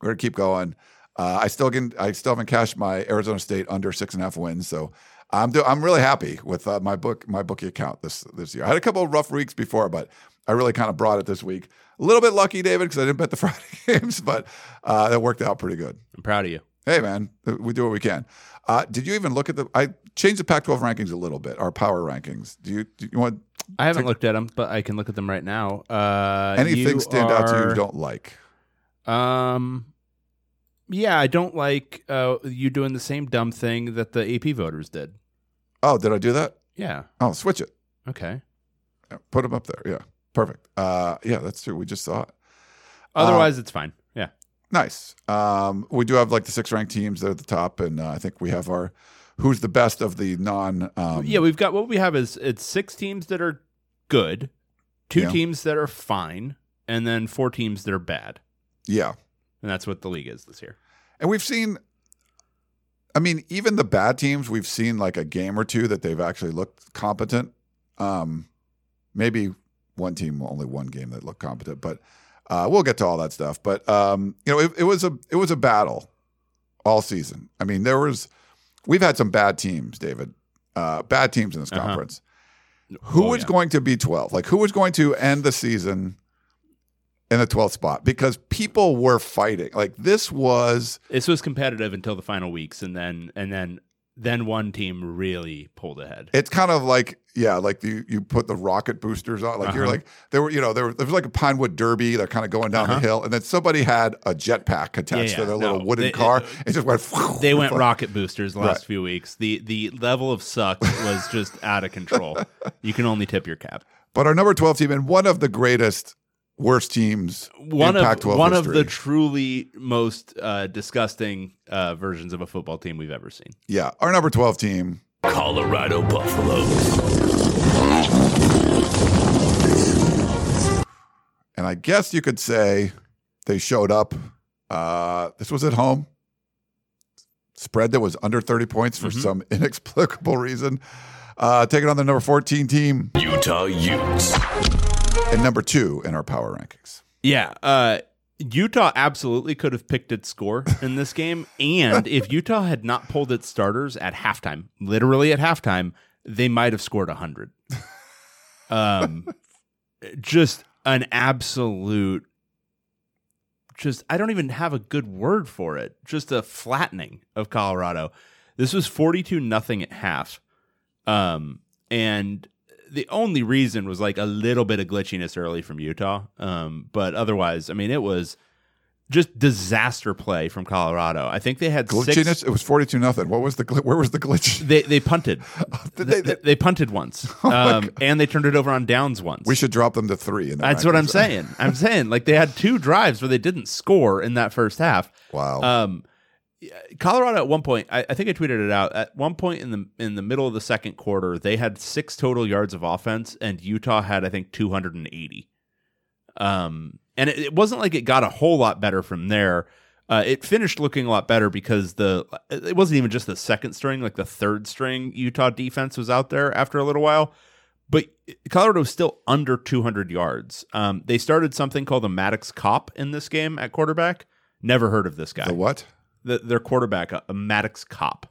We're gonna keep going. Uh, I still can. I still haven't cashed my Arizona State under six and a half wins. So I'm do, I'm really happy with uh, my book my bookie account this this year. I had a couple of rough weeks before, but I really kind of brought it this week. A little bit lucky, David, because I didn't bet the Friday games, but uh, that worked out pretty good. I'm proud of you. Hey, man, we do what we can. Uh, did you even look at the? I changed the Pac-12 rankings a little bit. Our power rankings. Do you do you want I haven't looked at them, but I can look at them right now. Uh, anything stand out to you you don't like? Um, yeah, I don't like uh, you doing the same dumb thing that the AP voters did. Oh, did I do that? Yeah. Oh, switch it. Okay. Put them up there. Yeah, perfect. Uh, yeah, that's true. We just saw it. Otherwise, it's fine. Nice. Um, we do have like the six ranked teams that are at the top, and uh, I think we have our who's the best of the non. Um, yeah, we've got what we have is it's six teams that are good, two Yeah. teams that are fine, and then four teams that are bad. yeah. And that's what the league is this year. And we've seen, I mean, even the bad teams, we've seen like a game or two that they've actually looked competent. Um, maybe one team, only one game that looked competent, but uh, we'll get to all that stuff. But um, you know, it, it was a it was a battle all season. I mean, there was we've had some bad teams, David, uh, bad teams in this Uh-huh. conference. Who Oh, was yeah. going to be 12? Like, who was going to end the season in the 12th spot? Because people were fighting. Like, this was. This was competitive until the final weeks, and then and then then one team really pulled ahead. it's kind of like yeah like you you put the rocket boosters on like you're Uh-huh. like there were you know there, there was like a pinewood derby they're kind of going down the Uh-huh. hill and then somebody had a jetpack attached Yeah, to yeah, their little wooden they- car it- it just went They went Like, rocket boosters the last Right. few weeks. The the level of suck was just out of control. You can only tip your cap. but our number 12 team and one of the greatest worst teams One in of Pac-12 one of the truly most uh, disgusting uh, versions of a football team we've ever seen. yeah our number 12 team Colorado Buffaloes. and I guess you could say they showed up uh this was at home spread that was under 30 points for Mhm. some inexplicable reason uh taking on the number 14 team Utah Utes. And number two in our power rankings. Yeah, uh, Utah absolutely could have picked its score in this game, and if Utah had not pulled its starters at halftime, literally at halftime, they might have scored a hundred. Um, just an absolute. Just I don't even have a good word for it. Just a flattening of Colorado. This was forty-two nothing at half, um, and the only reason was like a little bit of glitchiness early from Utah. Um, but otherwise, I mean, it was just disaster play from Colorado. I think they had Glitchiness. six. It was forty-two nothing. What was the gl- where was the glitch? They they punted. Did they, they- they, punted once, um, and they turned it over on downs once. we should drop them to three. That's what I'm saying. I'm saying like they had two drives where they didn't score in that first half. Wow. Um, Colorado at one point, I, I think I tweeted it out. At one point in the in the middle of the second quarter, they had six total yards of offense, and Utah had I think 280. Um, and it, it wasn't like it got a whole lot better from there. Uh, it finished looking a lot better because the it wasn't even just the second string, like the third string Utah defense was out there after a little while. But Colorado was still under 200 yards. Um, they started something called the Maddox Kopp in this game at quarterback. Never heard of this guy the what? The, their quarterback, a, a Maddox Kopp.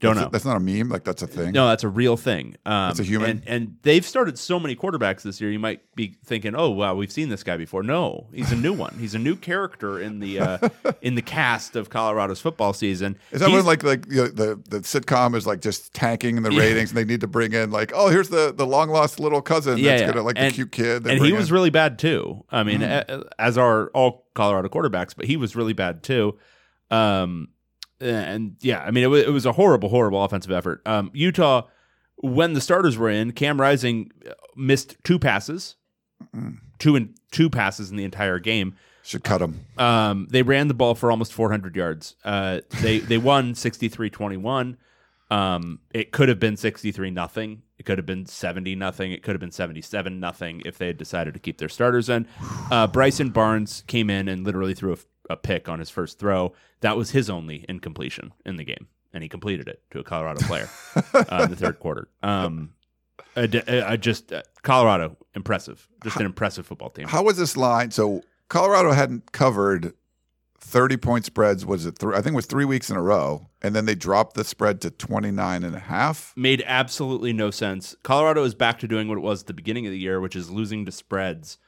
Don't that's, know. That's not a meme. Like that's a thing. no, that's a real thing. Um, That's a human? and, and they've started so many quarterbacks this year. You might be thinking, "Oh, wow, we've seen this guy before." No, he's a new one. He's a new character in the uh, in the cast of Colorado's football season. Is that He's- when like like you know, the the sitcom is like just tanking in the ratings and they need to bring in like oh here's the the long lost little cousin Yeah, that's yeah. gonna like And- the cute kid and he bring was really bad too. I mean, a- as are all Colorado quarterbacks, but he was really bad too. Um, and yeah, I mean, it was, it was a horrible, horrible offensive effort. Um, Utah, when the starters were in, Cam Rising uh, missed two passes, two and two passes in the entire game. should cut him. Um, they ran the ball for almost 400 yards. Uh, they they won 63-21. Um, it could have been 63 nothing. It could have been 70 nothing. It could have been 77 nothing if they had decided to keep their starters in. Uh, Bryson Barnes came in and literally threw a, a pick on his first throw. That was his only incompletion in the game, and he completed it to a Colorado player uh, in the third quarter. Um, I, I just uh, Colorado impressive, just an impressive football team. How was this line? So Colorado hadn't covered thirty point spreads. Was it? Th- I think it was three weeks in a row, and then they dropped the spread to 29 and a half. made absolutely no sense. Colorado is back to doing what it was at the beginning of the year, which is losing to spreads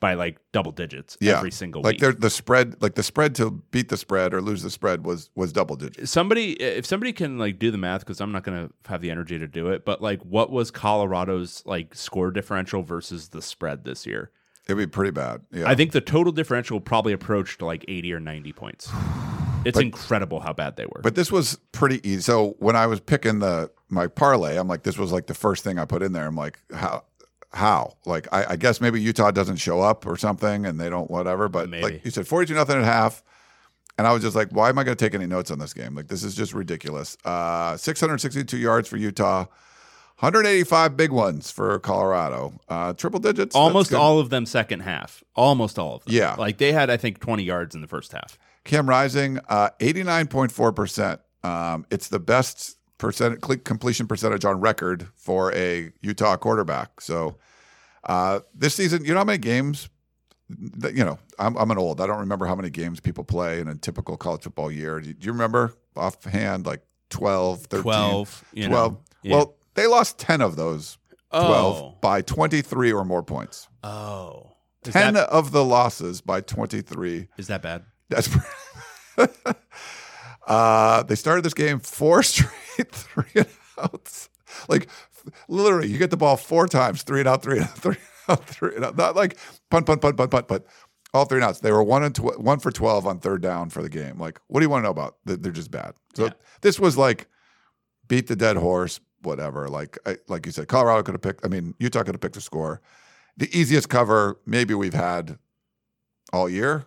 by like double digits Yeah, every single like week. the spread, like the spread to beat the spread or lose the spread was was double digits. Somebody, if somebody can like do the math, because I'm not going to have the energy to do it, but like, what was Colorado's like score differential versus the spread this year? It'd be pretty bad. Yeah. I think the total differential probably approached like 80 or 90 points. It's incredible how bad they were. But this was pretty easy. So when I was picking the my parlay, I'm like, this was like the first thing I put in there. I'm like, how? How? Like, I, I guess maybe Utah doesn't show up or something, and they don't whatever. But Maybe. like you said, 42 nothing at half, and I was just like, why am I going to take any notes on this game? Like, this is just ridiculous. Uh, 662 yards for Utah, 185 big ones for Colorado, uh, triple digits. Almost all of them second half. Almost all of them. Yeah. Like they had, I think, 20 yards in the first half. Cam Rising, uh, 89.4%. Um, it's the best percent completion percentage on record for a Utah quarterback. So uh, this season, you know how many games, that, you know, I'm, I'm an old. I don't remember how many games people play in a typical college football year. Do you, remember offhand like 12, 13? 12, you 12. know. Yeah. Well, they lost 10 of those 12 Oh. by 23 or more points. Oh. Is 10 that, of the losses by 23 is that bad? that's pretty- uh, they started this game four straight three and outs. Like literally, you get the ball four times, three and out, three and out, three and out, three and out. Not like punt, punt, punt, punt, punt, but all three and outs. They were one and tw- one for twelve on third down for the game. Like, what do you want to know about? They- They're just bad. So Yeah. this was like beat the dead horse, whatever. Like, I, like you said, Colorado could have picked. I mean, Utah could have picked a score. The easiest cover maybe we've had all year.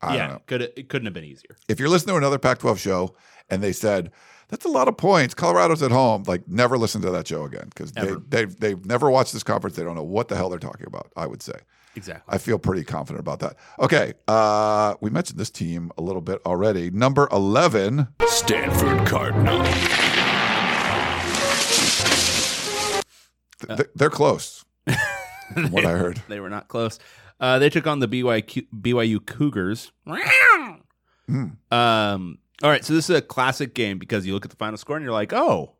I yeah. Could it couldn't have been easier. if you're listening to another Pac 12 show and they said, that's a lot of points, Colorado's at home, like never listen to that show again because they they've they've never watched this conference. They don't know what the hell they're talking about, I would say. Exactly. I feel pretty confident about that. Okay. Uh, we mentioned this team a little bit already. Number 11, Stanford Cardinal. th- th- they're close, from what I heard. They were not close. Uh, they took on the BYQ, BYU Cougars. Um, all right, so this is a classic game because you look at the final score and you're like, oh,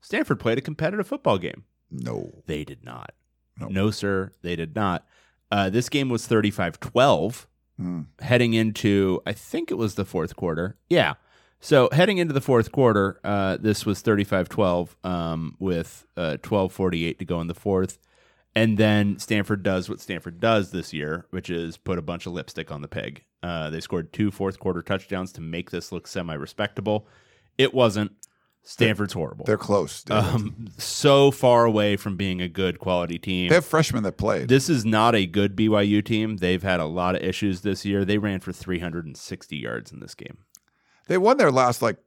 Stanford played a competitive football game. No. They did not. No. No, sir, they did not. Uh, this game was 35 12 Hmm. heading into, I think it was the fourth quarter. Yeah. So heading into the fourth quarter, uh, this was 35 12 um, with uh, 12 48 to go in the fourth. And then Stanford does what Stanford does this year, which is put a bunch of lipstick on the pig. Uh, they scored two fourth quarter touchdowns to make this look semi respectable. It wasn't. Stanford's horrible. They're close. Um, so far away from being a good quality team. they have freshmen that played. This is not a good BYU team. They've had a lot of issues this year. They ran for 360 yards in this game. They won their last like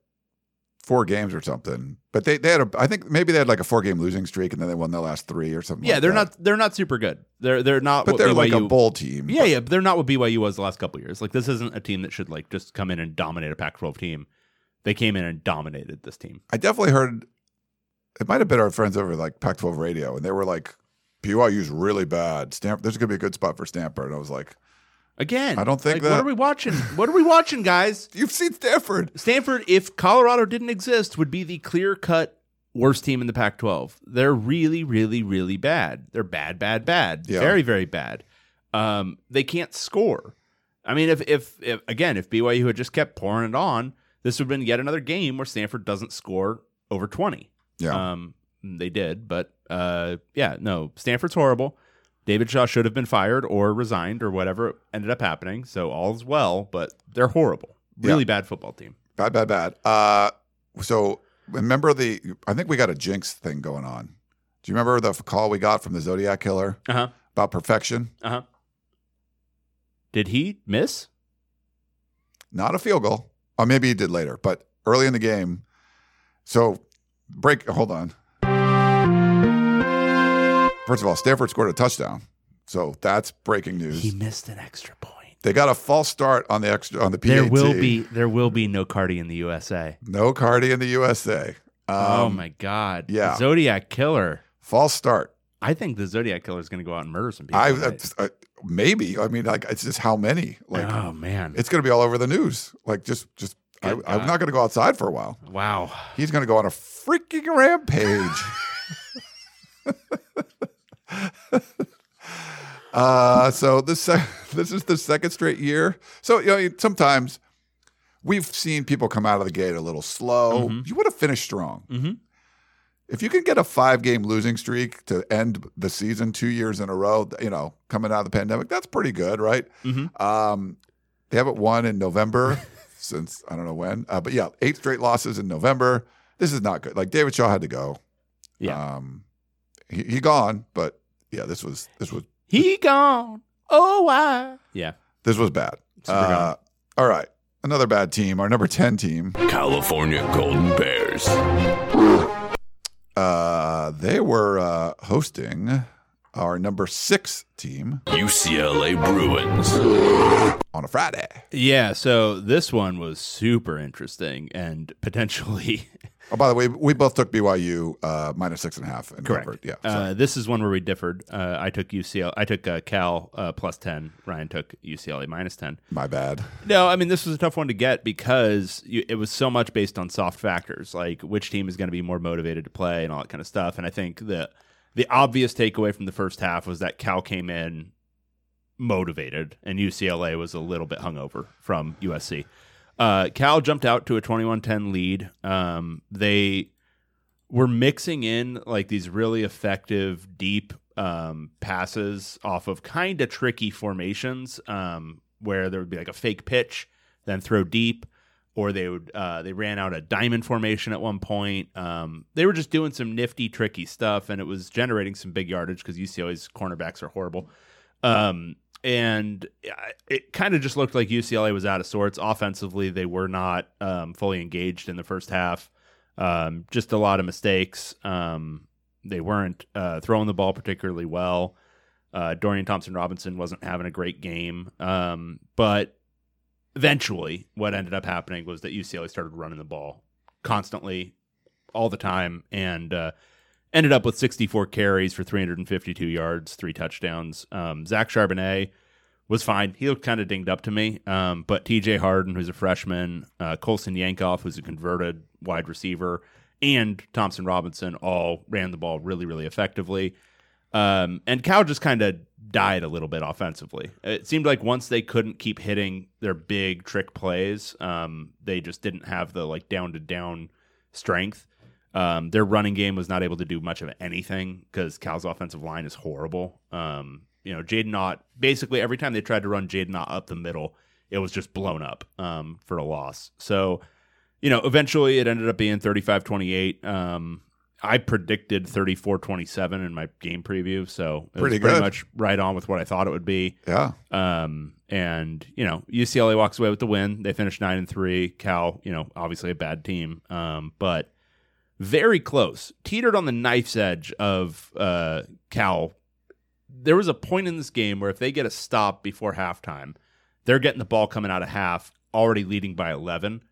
four games or something, but they, they had a, I think maybe they had like a four game losing streak and then they won their last three or something. Yeah, like they're that. not they're not super good. They're they're not but they're BYU like a bowl team. Yeah, yeah, but they're not what BYU was the last couple of years. Like this isn't a team that should like just come in and dominate a Pac-12 team. They came in and dominated this team. I definitely heard it might have been our friends over like Pac 12 radio, and they were like, BYU's really bad. Stanford, there's going to be a good spot for Stanford. And I was like, Again, I don't think like, that- What are we watching? What are we watching, guys? You've seen Stanford. Stanford, if Colorado didn't exist, would be the clear cut worst team in the Pac 12. They're really, really, really bad. They're bad, bad, bad. Yeah. Very, very bad. Um, they can't score. I mean, if, if, if, again, if BYU had just kept pouring it on, this would have been yet another game where Stanford doesn't score over 20. Yeah. Um, they did, but uh, yeah, no, Stanford's horrible. David Shaw should have been fired or resigned or whatever ended up happening. So all's well, but they're horrible. Really bad football team. Bad, bad, bad. Uh, so remember the, I think we got a jinx thing going on. Do you remember the call we got from the Zodiac killer Uh huh. about perfection? Uh huh. Did he miss? Not a field goal. Or maybe he did later, but early in the game. So break, hold on. First of all, Stanford scored a touchdown. So that's breaking news. He missed an extra point. They got a false start on the extra on the PAT. There will be there will be no Cardi in the USA. no Cardi in the USA. Um, oh my god. yeah. Zodiac killer. false start. I think the Zodiac killer is going to go out and murder some people. I, tonight. uh, maybe. I mean, like it's just how many? Like oh man. it's going to be all over the news. Like just just. I, I'm not going to go outside for a while. wow. He's going to go on a freaking rampage. uh, so this sec- this is the second straight year. So you know, sometimes we've seen people come out of the gate a little slow. Mm-hmm. You would have finished strong. Mhm. if you can get a five game losing streak to end the season two years in a row, you know, coming out of the pandemic, that's pretty good, right? Mhm. Um, they haven't won in November since I don't know when, uh, but yeah, eight straight losses in November. This is not good. Like David Shaw had to go. Yeah. Um, he, he gone, but yeah, this was this was He gone. Oh, why? Yeah. this was bad. Uh, all right, another bad team. Our number ten team. California Golden Bears. Uh, they were uh, hosting our number six team UCLA Bruins. on a Friday. Yeah. So this one was super interesting and potentially Oh, by the way, we both took BYU uh, minus six and a half. And correct. Yeah. Uh, this is one where we differed. Uh, I took UCL. I took uh, Cal uh, plus ten. Ryan took UCLA minus ten. my bad. No, I mean this was a tough one to get because you, it was so much based on soft factors, like which team is going to be more motivated to play and all that kind of stuff. And I think the the obvious takeaway from the first half was that Cal came in motivated, and UCLA was a little bit hungover from USC. Uh, Cal jumped out to a 21-10 lead. Um, they were mixing in like these really effective deep um, passes off of kind of tricky formations um, where there would be like a fake pitch then throw deep or they would uh, they ran out a diamond formation at one point um, they were just doing some nifty tricky stuff and it was generating some big yardage because ucla's cornerbacks are horrible um, and it kind of just looked like ucla was out of sorts offensively they were not um, fully engaged in the first half um, just a lot of mistakes. Um, they weren't uh, throwing the ball particularly well. Uh, Dorian Thompson Robinson wasn't having a great game. Um, but eventually, what ended up happening was that UCLA started running the ball constantly, all the time, and uh, ended up with 64 carries for 352 yards, three touchdowns. Um, Zach Charbonnet was fine. He looked kind of dinged up to me. Um, but TJ Harden, who's a freshman, uh, Colson Yankoff, who's a converted wide receiver, and Thompson Robinson all ran the ball really, really effectively. Um, and Cal just kind of died a little bit offensively. It seemed like once they couldn't keep hitting their big trick plays, um, they just didn't have the like down to down strength. Um, their running game was not able to do much of anything because Cal's offensive line is horrible. Um, you know, Jaydn Ott, basically every time they tried to run Jaydn Ott up the middle, it was just blown up um, for a loss. So, you know, eventually it ended up being 35 28. Um, I predicted 34 27 in my game preview. So it Pretty was pretty much right on with what I thought it would be. Yeah. Um, and you know, UCLA walks away with the win. They finished nine and three. Cal, you know, obviously a bad team, um, but very close. Teetered on the knife's edge of uh, Cal. There was a point in this game where if they get a stop before halftime, they're getting the ball coming out of half, already leading by eleven,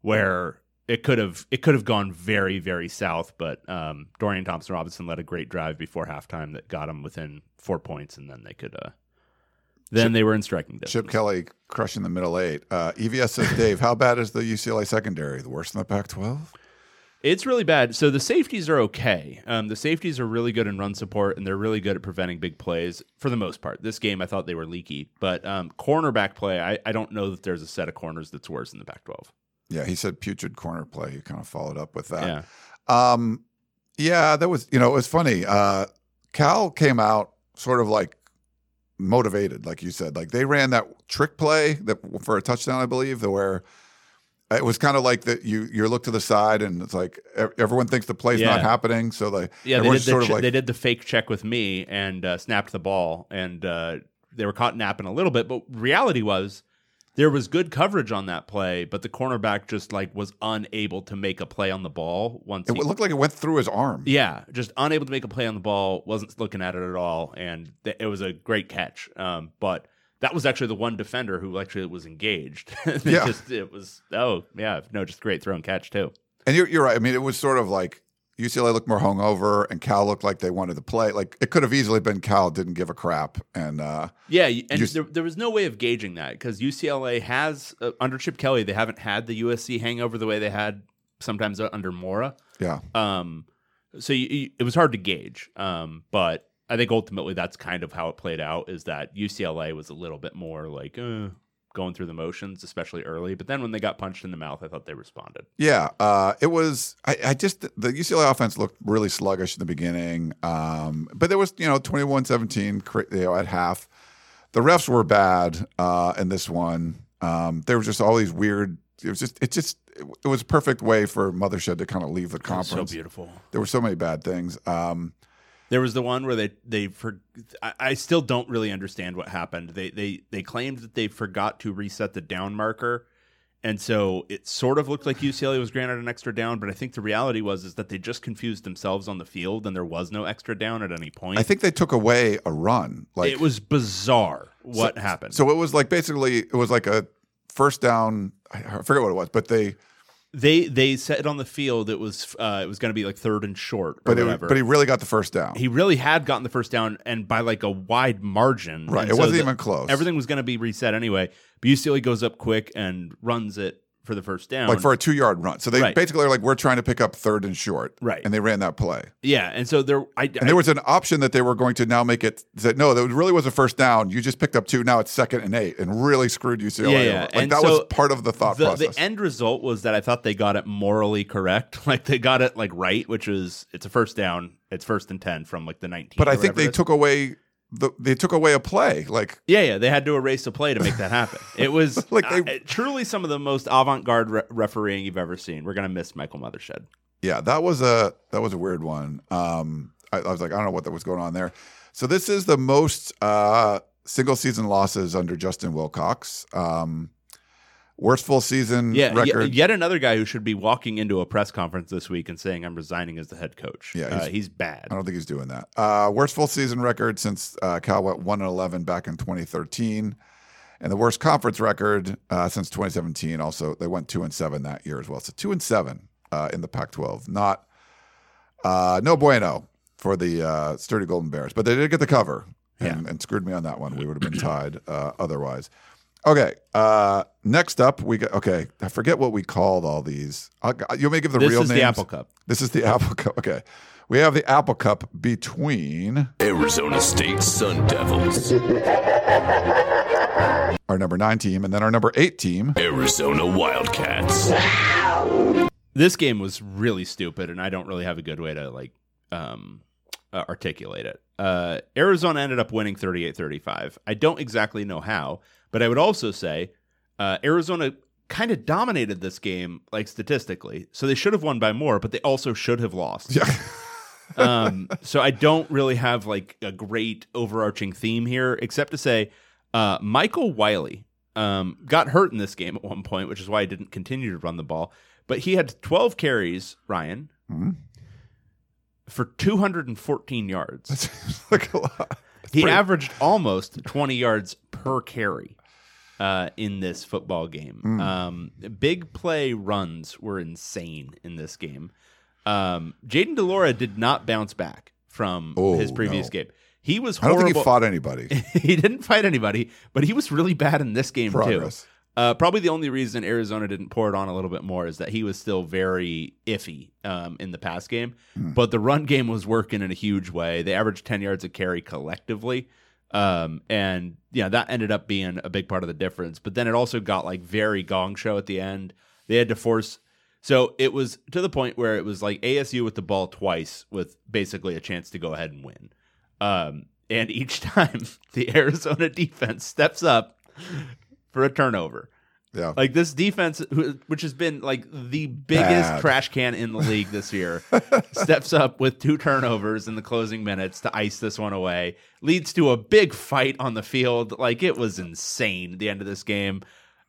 where it could have it could have gone very very south. But um, Dorian Thompson Robinson led a great drive before halftime that got them within four points, and then they could. Uh, then they were in striking distance. Chip Kelly crushing the middle eight. Uh, EVS says, Dave, how bad is the UCLA secondary? The worst in the Pac 12? It's really bad. So the safeties are okay. Um, the safeties are really good in run support, and they're really good at preventing big plays for the most part. This game, I thought they were leaky, but um, cornerback play, I, I don't know that there's a set of corners that's worse in the Pac-12. Yeah, he said putrid corner play. He kind of followed up with that. Yeah, Um, yeah, that was you know it was funny. Uh, Cal came out sort of like motivated, like you said. Like they ran that trick play that for a touchdown, I believe, where it was kind of like that. You you look to the side and it's like everyone thinks the play's not happening, so like yeah. They did, the sort of like they did the fake check with me and uh, snapped the ball, and uh, they were caught napping a little bit. But reality was there was good coverage on that play, but the cornerback just like was unable to make a play on the ball once it he looked like it went through his arm. Yeah, just unable to make a play on the ball, wasn't looking at it at all, and th- it was a great catch. Um, but that was actually the one defender who actually was engaged. It Yeah. just, it was oh yeah, no, just great throw and catch too. And you're, you're right. I mean, it was sort of like UCLA looked more hungover, and Cal looked like they wanted to play. Like it could have easily been Cal didn't give a crap, and uh, Yeah, and there, there was no way of gauging that because UCLA has uh, under Chip Kelly, they haven't had the USC hangover the way they had sometimes under Mora. yeah, Um, so you, you- it was hard to gauge. Um, but I think ultimately that's kind of how it played out. Is that UCLA was a little bit more like, uh, going through the motions, especially early. But then when they got punched in the mouth, I thought they responded. Yeah, uh, it was. I, I just the UCLA offense looked really sluggish in the beginning, um, but there was you know 21-17 you know, at half. The refs were bad uh, in this one. Um, there was just all these weird. It was just it just it was a perfect way for Mothershed to kind of leave the conference. So beautiful. there were so many bad things. Um, There was the one where they they for I, I still don't really understand what happened. They they they claimed that they forgot to reset the down marker, and so it sort of looked like UCLA was granted an extra down. But I think the reality was is that they just confused themselves on the field, and there was no extra down at any point. I think they took away a run. Like it was bizarre what happened. So it was like basically it was like a first down. I forget what it was, but they they they said on the field it was uh, it was going to be like third and short or but it, but he really got the first down. he really had gotten the first down and by like a wide margin. Right, And it wasn't the- even close. Everything was going to be reset anyway. But UCLA goes up quick and runs it for the first down. like for a two yard run. So they Right. basically are like, we're trying to pick up third and short. Right. And they ran that play. yeah, and so there I, And there was an option that they were going to now make it that no, that really was a first down. You just picked up two. Now it's second and eight and really screwed UCLA. Yeah, yeah. Like And that so was part of the thought the, process. the end result was that I thought they got it morally correct. Like they got it like right, which is it's a first down. It's first and ten from like the nineteen. but I think they took away the they took away a play. Like Yeah, yeah, they had to erase a play to make that happen. It was Like they- uh, truly some of the most avant-garde re- refereeing you've ever seen. We're gonna miss Michael Mothershed. Yeah, that was a that was a weird one. Um, I, I was like, I don't know what that was going on there. So this is the most uh, single season losses under Justin Wilcox. Um, worst full season Yeah, record. yet another guy who should be walking into a press conference this week and saying, "I'm resigning as the head coach." Yeah, uh, he's- he's bad. I don't think he's doing that. Uh, worst full season record since uh, Cal went one and eleven back in 2013, and the worst conference record uh, since 2017. Also, they went two and seven that year as well. So two and seven uh, in the Pac-12. Not uh, no bueno for the uh, sturdy Golden Bears, but they did get the cover and, and screwed me on that one. We would have been tied uh, otherwise. Okay, uh, next up we got. Okay, I forget what we called all these. I'll, you want me to give the This real name? This is names? the Apple Cup. This is the Apple Cup. Okay. We have the Apple Cup between Arizona State Sun Devils, our number nine team and then our number eight team. Arizona Wildcats, This game was really stupid, and I don't really have a good way to like um, uh, articulate it. Uh, Arizona ended up winning 38-35. I don't exactly know how, but I would also say uh, Arizona kind of dominated this game, like statistically. So they should have won by more, but they also should have lost. Yeah. um, so I don't really have like a great overarching theme here, except to say uh, Michael Wiley um, got hurt in this game at one point, which is why I didn't continue to run the ball. But he had 12 carries, Ryan, Mhm. for 214 yards. That's like a lot. he pretty- averaged almost 20 yards per carry uh, in this football game. Hmm. Um, big play runs were insane in this game. Um, Jayden de Laura did not bounce back from Oh, his previous no. game. He was I don't horrible. think he fought anybody. he didn't fight anybody, but he was really bad in this game Progress. too. Uh, probably the only reason Arizona didn't pour it on a little bit more is that he was still very iffy um, in the pass game, but the run game was working in a huge way. They averaged ten yards a carry collectively, um, and yeah, that ended up being a big part of the difference. But then it also got like very gong show at the end. They had to force. So it was to the point where it was like ASU with the ball twice, with basically a chance to go ahead and win. Um, and each time the Arizona defense steps up for a turnover. Yeah. Like this defense, which has been like the biggest Bad. trash can in the league this year, steps up with two turnovers in the closing minutes to ice this one away. Leads to a big fight on the field. Like it was insane. The end of this game,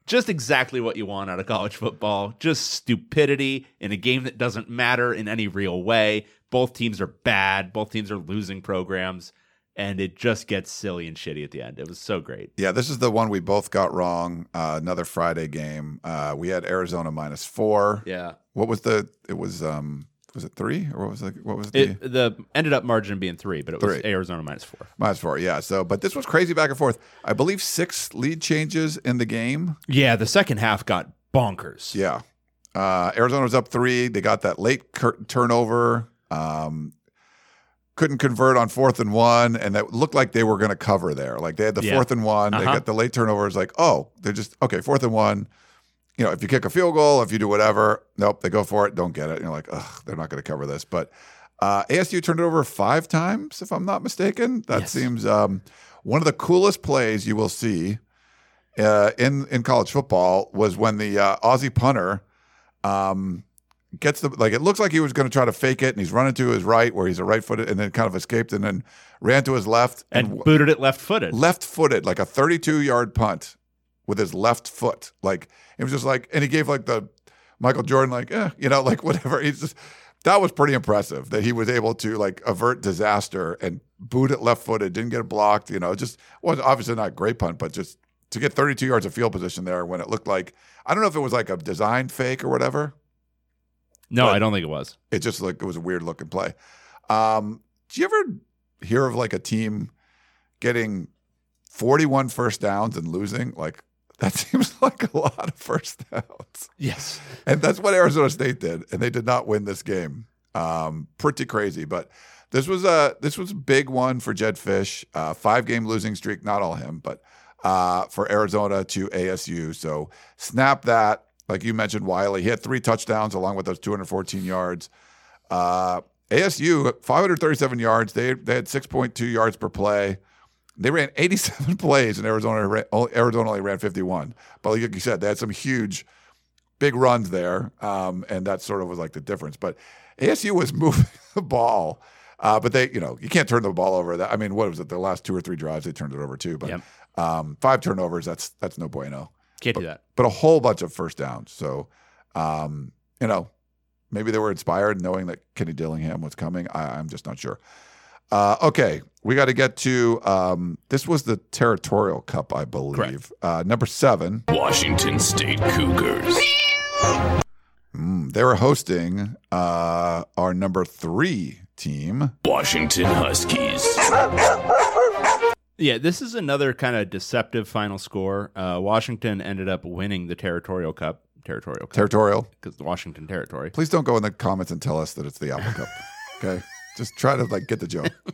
just exactly what you want out of college football. Just stupidity in a game that doesn't matter in any real way. Both teams are bad. Both teams are losing programs, and it just gets silly and shitty at the end. It was so great. Yeah, this is the one we both got wrong. Uh, another Friday game. Uh, we had Arizona minus four. Yeah. What was the? It was um. Was it three or what was it? What was the It the ended up margin being three, but it was Arizona minus four. minus four? Yeah. So, but this was crazy back and forth. I believe six lead changes in the game. Yeah, the second half got bonkers. Yeah. Uh, Arizona was up three. They got that late cur- turnover. Um, couldn't convert on fourth and one, and that looked like they were going to cover there. Like they had the Yeah. fourth and one, they Uh-huh. got the late turnovers. Like, oh, they're just okay. Fourth and one. You know, if you kick a field goal, if you do whatever, nope, they go for it, don't get it. And you're like, ugh, they're not going to cover this. But uh, ASU turned it over five times, if I'm not mistaken. That Yes. seems um, one of the coolest plays you will see uh, in in college football was when the uh, Aussie punter um, gets the like it looks like he was going to try to fake it, and he's running to his right where he's a right footed, and then kind of escaped, and then ran to his left and and, booted it left footed. left footed like a 32 yard punt with his left foot. Like it was just like, and he gave like the Michael Jordan like, eh, you know, like whatever. He's just that was pretty impressive that he was able to like avert disaster and boot it left footed, didn't get it blocked. You know, just was obviously not a great punt, but just to get 32 yards of field position there when it looked like I don't know if it was like a design fake or whatever. No, but- I don't think it was. It just like it was a weird looking play. Um, do you ever hear of like a team getting 41 first downs and losing? Like that seems like a lot of first downs. Yes. And that's what Arizona State did, and they did not win this game. Um, pretty crazy, but this was a this was a big one for Jedd Fisch. Uh, five game losing streak, not all him, but uh, for Arizona to ASU. So snap that, like you mentioned, Wiley. He had three touchdowns along with those 214 yards. Uh, ASU 537 yards. They they had 6.2 yards per play. They ran 87 plays, and Arizona ran, Arizona only ran 51. But like you said, they had some huge big runs there, um, and that sort of was like the difference. But ASU was moving the ball, uh, but they, you know, you can't turn the ball over. That I mean, what was it? The last two or three drives, they turned it over too. But Yep. um, five turnovers, that's that's no bueno. Can't do that. But a whole bunch of first downs. So, um, you know, maybe they were inspired knowing that Kenny Dillingham was coming. I, I'm just not sure. Uh, okay, we got to get to um, this was the Territorial Cup, I believe. Uh, number seven. Washington State Cougars. Mm, they were hosting uh, our number three team. Washington Huskies. Yeah, this is another kind of deceptive final score. Uh, Washington ended up winning the Territorial Cup. Territorial Cup. Territorial. Because the Washington Territory. Please don't go in the comments and tell us that it's the Apple Cup. Okay, just try to like get the joke.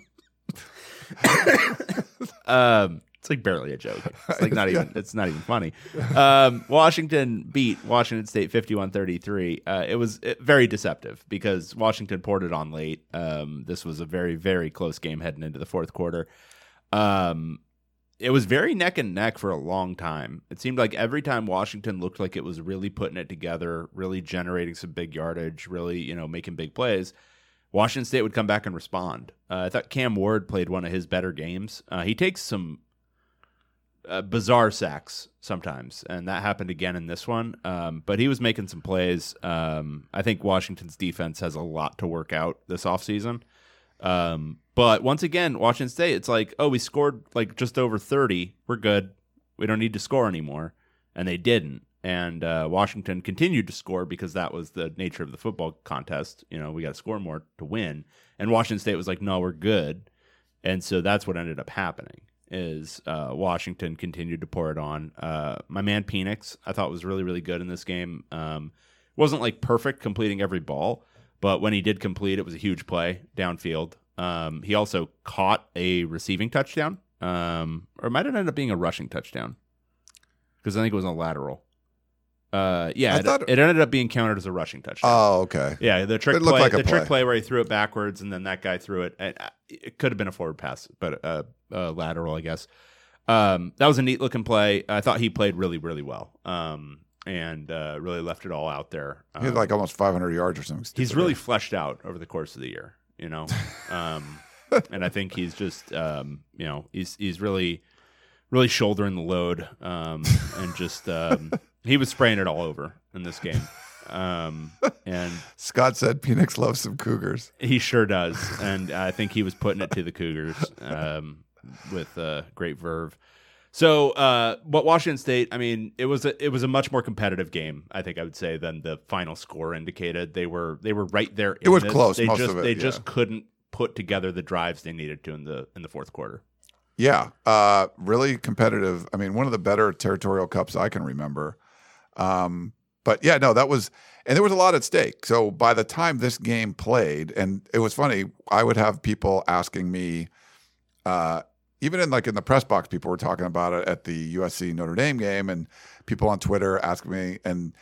Um, it's like barely a joke. It's like not even. It's not even funny. Um, Washington beat Washington State 51-33. Uh, it was uh, very deceptive because Washington poured it on late. Um, this was a very very close game heading into the fourth quarter. Um, it was very neck and neck for a long time. It seemed like every time Washington looked like it was really putting it together, really generating some big yardage, really you know making big plays. Washington State would come back and respond. Uh, I thought Cam Ward played one of his better games. Uh, he takes some uh, bizarre sacks sometimes, and that happened again in this one. Um, but he was making some plays. Um, I think Washington's defense has a lot to work out this offseason. Um, but once again, Washington State, it's like, oh, we scored like just over 30. We're good. We don't need to score anymore. And they didn't. And uh, Washington continued to score because that was the nature of the football contest. You know, we got to score more to win. And Washington State was like, no, we're good. And so that's what ended up happening is uh, Washington continued to pour it on. Uh, my man Penix, I thought was really, really good in this game. Um, wasn't like perfect completing every ball, but when he did complete, it was a huge play downfield. Um, he also caught a receiving touchdown, um, or it might have ended up being a rushing touchdown because I think it was a lateral. Uh, yeah, I it, thought- it ended up being counted as a rushing touchdown. Oh, okay. Yeah, the trick It play, like a the trick play. play where he threw it backwards and then that guy threw it. And uh, it could have been a forward pass, but a, uh, lateral, I guess. Um, that was a neat looking play. I thought he played really, really well, um, and uh, really left it all out there. He had Um, like almost 500 yards or something. he's really fleshed out over the course of the year, you know. Um, and I think he's just, um, you know, he's he's really, really shouldering the load, um, and just um, he was spraying it all over in this game. Um, and Scott said Phoenix loves some Cougars. he sure does, and I think he was putting it to the Cougars um, with uh, great verve. So, uh, but Washington State, I mean, it was a, it was a much more competitive game. I think I would say than the final score indicated. They were they were right there. in was this. close, They most just of it, they yeah. just couldn't put together the drives they needed to in the in the fourth quarter. Yeah, uh, really competitive. I mean, one of the better territorial cups I can remember. Um, but yeah, no, that was, and there was a lot at stake. So by the time this game played, and it was funny, I would have people asking me, uh, even in like in the press box, people were talking about it at the USC Notre Dame game, and people on Twitter asking me, and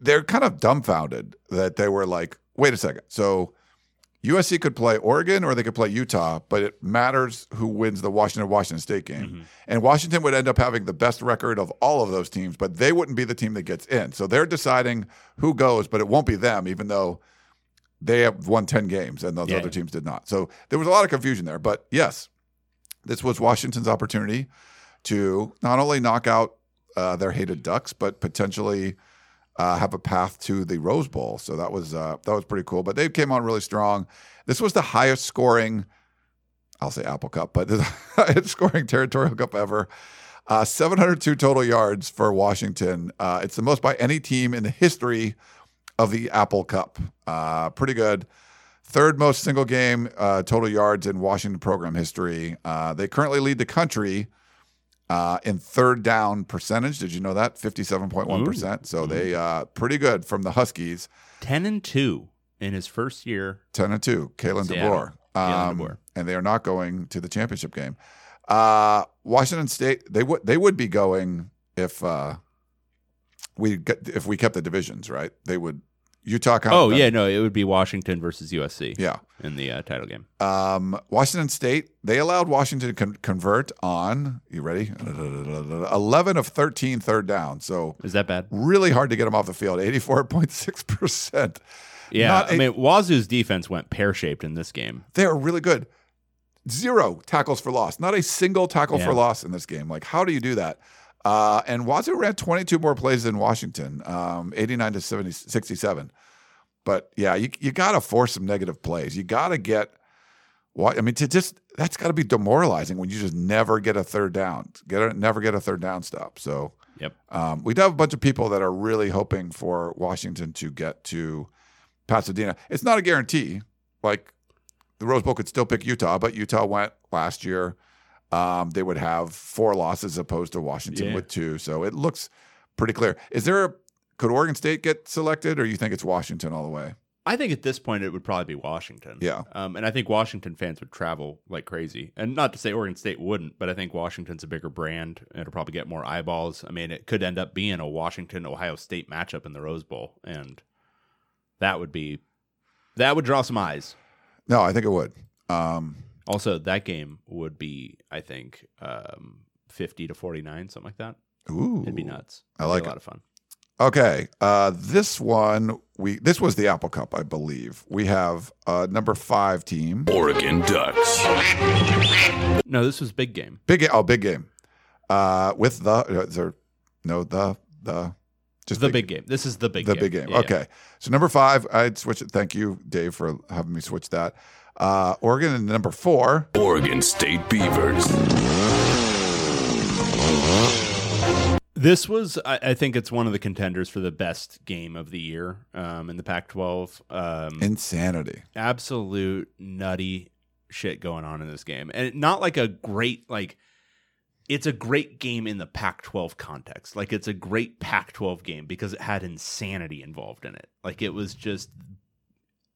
they're kind of dumbfounded that they were like, wait a second. So USC could play Oregon or they could play Utah, but it matters who wins the Washington Washington State game. Mm-hmm. And Washington would end up having the best record of all of those teams, but they wouldn't be the team that gets in. So they're deciding who goes, but it won't be them, even though they have won 10 games and those Yeah. other teams did not. So there was a lot of confusion there. But yes, this was Washington's opportunity to not only knock out uh, their hated Ducks, but potentially uh, have a path to the Rose Bowl. So that was uh, that was pretty cool. But they came on really strong. This was the highest scoring, I'll say Apple Cup, but the highest scoring territorial cup ever. Uh, 702 total yards for Washington. Uh, it's the most by any team in the history of the Apple Cup. Uh, pretty good. Third most single game uh, total yards in Washington program history. Uh, they currently lead the country uh, in third down percentage. Did you know that? 57.1%. So they uh, pretty good from the Huskies. 10 and 2 in his first year. 10 and 2, Kalen DeBoer. Kalen Um, DeBoer. And they are not going to the championship game. Uh, Washington State, they would they would be going if uh, we get, if we kept the divisions, right? They would Utah kind Oh, yeah, no, it would be Washington versus USC Yeah. in the uh, title game. Um, Washington State, they allowed Washington to con- convert on, you ready? 11 of 13 third down. So Is that bad? really hard to get them off the field. 84.6%. Yeah, Not I a- mean, Wazoo's defense went pear shaped in this game. They are really good. Zero tackles for loss. Not a single tackle Yeah. for loss in this game. Like, how do you do that? Uh, and Wazoo ran 22 more plays than Washington, um, 89 to 70, 67. But yeah, you, you got to force some negative plays. You got to get what I mean to just that's got to be demoralizing when you just never get a third down, get a, never get a third down stop. So Yep. um, we do have a bunch of people that are really hoping for Washington to get to Pasadena. It's not a guarantee. Like the Rose Bowl could still pick Utah, but Utah went last year. Um, they would have four losses opposed to Washington Yeah. with two. So it looks pretty clear. Is there a could Oregon State get selected, or you think it's Washington all the way? I think at this point it would probably be Washington. Yeah. Um, and I think Washington fans would travel like crazy. And not to say Oregon State wouldn't, but I think Washington's a bigger brand. It'll probably get more eyeballs. I mean, it could end up being a Washington Ohio State matchup in the Rose Bowl. And that would be, that would draw some eyes. No, I think it would. Um, Also, that game would be, I think, um, 50 to 49, something like that. ooh, It'd be nuts. I It'd be like a it. lot of fun. Okay, uh, this one we this was the Apple Cup, I believe. We have uh, number five team, Oregon Ducks. No, this was big game. big ga- oh big game, uh, with the uh, is there no the the just the big game. This is the big the game. big game. Yeah, yeah. okay, so number five, I'd switch it. Thank you, Dave, for having me switch that. Uh, Oregon and number four, Oregon State Beavers. This was, I, I think, it's one of the contenders for the best game of the year um, in the Pac-12. Um, insanity. absolute nutty shit going on in this game, and not like a great like. It's a great game in the Pac-12 context. Like it's a great Pac-12 game because it had insanity involved in it. Like it was just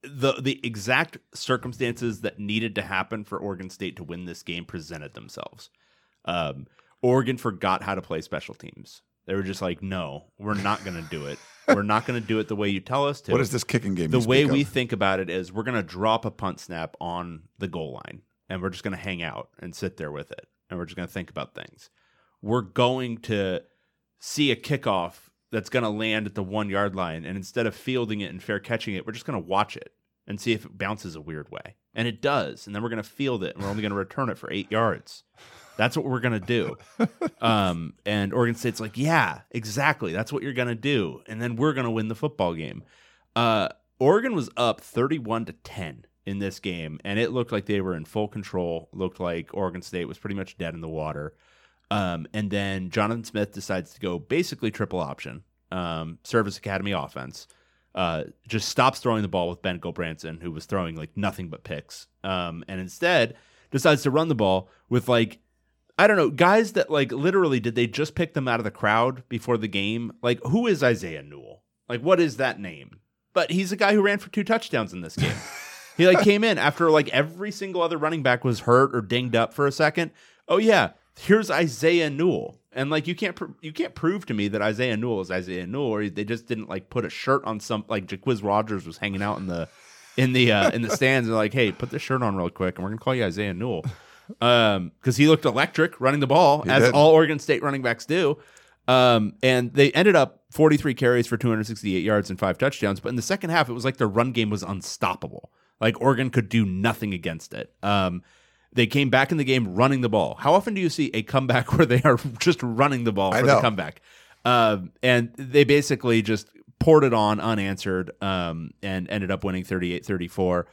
the the exact circumstances that needed to happen for Oregon State to win this game presented themselves. Um, Oregon forgot how to play special teams. They were just like, "No, we're not going to do it. We're not going to do it the way you tell us to." What is this kicking game? the way we of? think about it is we're going to drop a punt snap on the goal line and we're just going to hang out and sit there with it and we're just going to think about things. We're going to see a kickoff that's going to land at the one yard line and instead of fielding it and fair catching it, we're just going to watch it and see if it bounces a weird way. And it does. And then we're going to field it and we're only going to return it for eight yards. That's what we're going to do. Um, and Oregon State's like, yeah, exactly. That's what you're going to do. And then we're going to win the football game. Uh, Oregon was up 31 to 10 in this game, and it looked like they were in full control. Looked like Oregon State was pretty much dead in the water. Um, and then Jonathan Smith decides to go basically triple option, um, service academy offense. Uh, just stops throwing the ball with Ben Gulbranson, who was throwing like nothing but picks, um, and instead decides to run the ball with like I don't know, guys that like literally did they just pick them out of the crowd before the game? Like, who is Isaiah Newell? Like, what is that name? But he's a guy who ran for two touchdowns in this game. he like came in after like every single other running back was hurt or dinged up for a second. Oh yeah, here's Isaiah Newell, and like you can't pr- you can't prove to me that Isaiah Newell is Isaiah Newell, or they just didn't like put a shirt on some like Jacquizz Rodgers was hanging out in the in the uh, in the stands and like, hey, put this shirt on real quick, and we're gonna call you Isaiah Newell, um, because he looked electric running the ball as did. all Oregon State running backs do. Um, and they ended up 43 carries for 268 yards and five touchdowns. But in the second half, it was like their run game was unstoppable. Like Oregon could do nothing against it. Um, they came back in the game running the ball. How often do you see a comeback where they are just running the ball for the comeback? Um, and they basically just poured it on unanswered um, and ended up winning 38 34.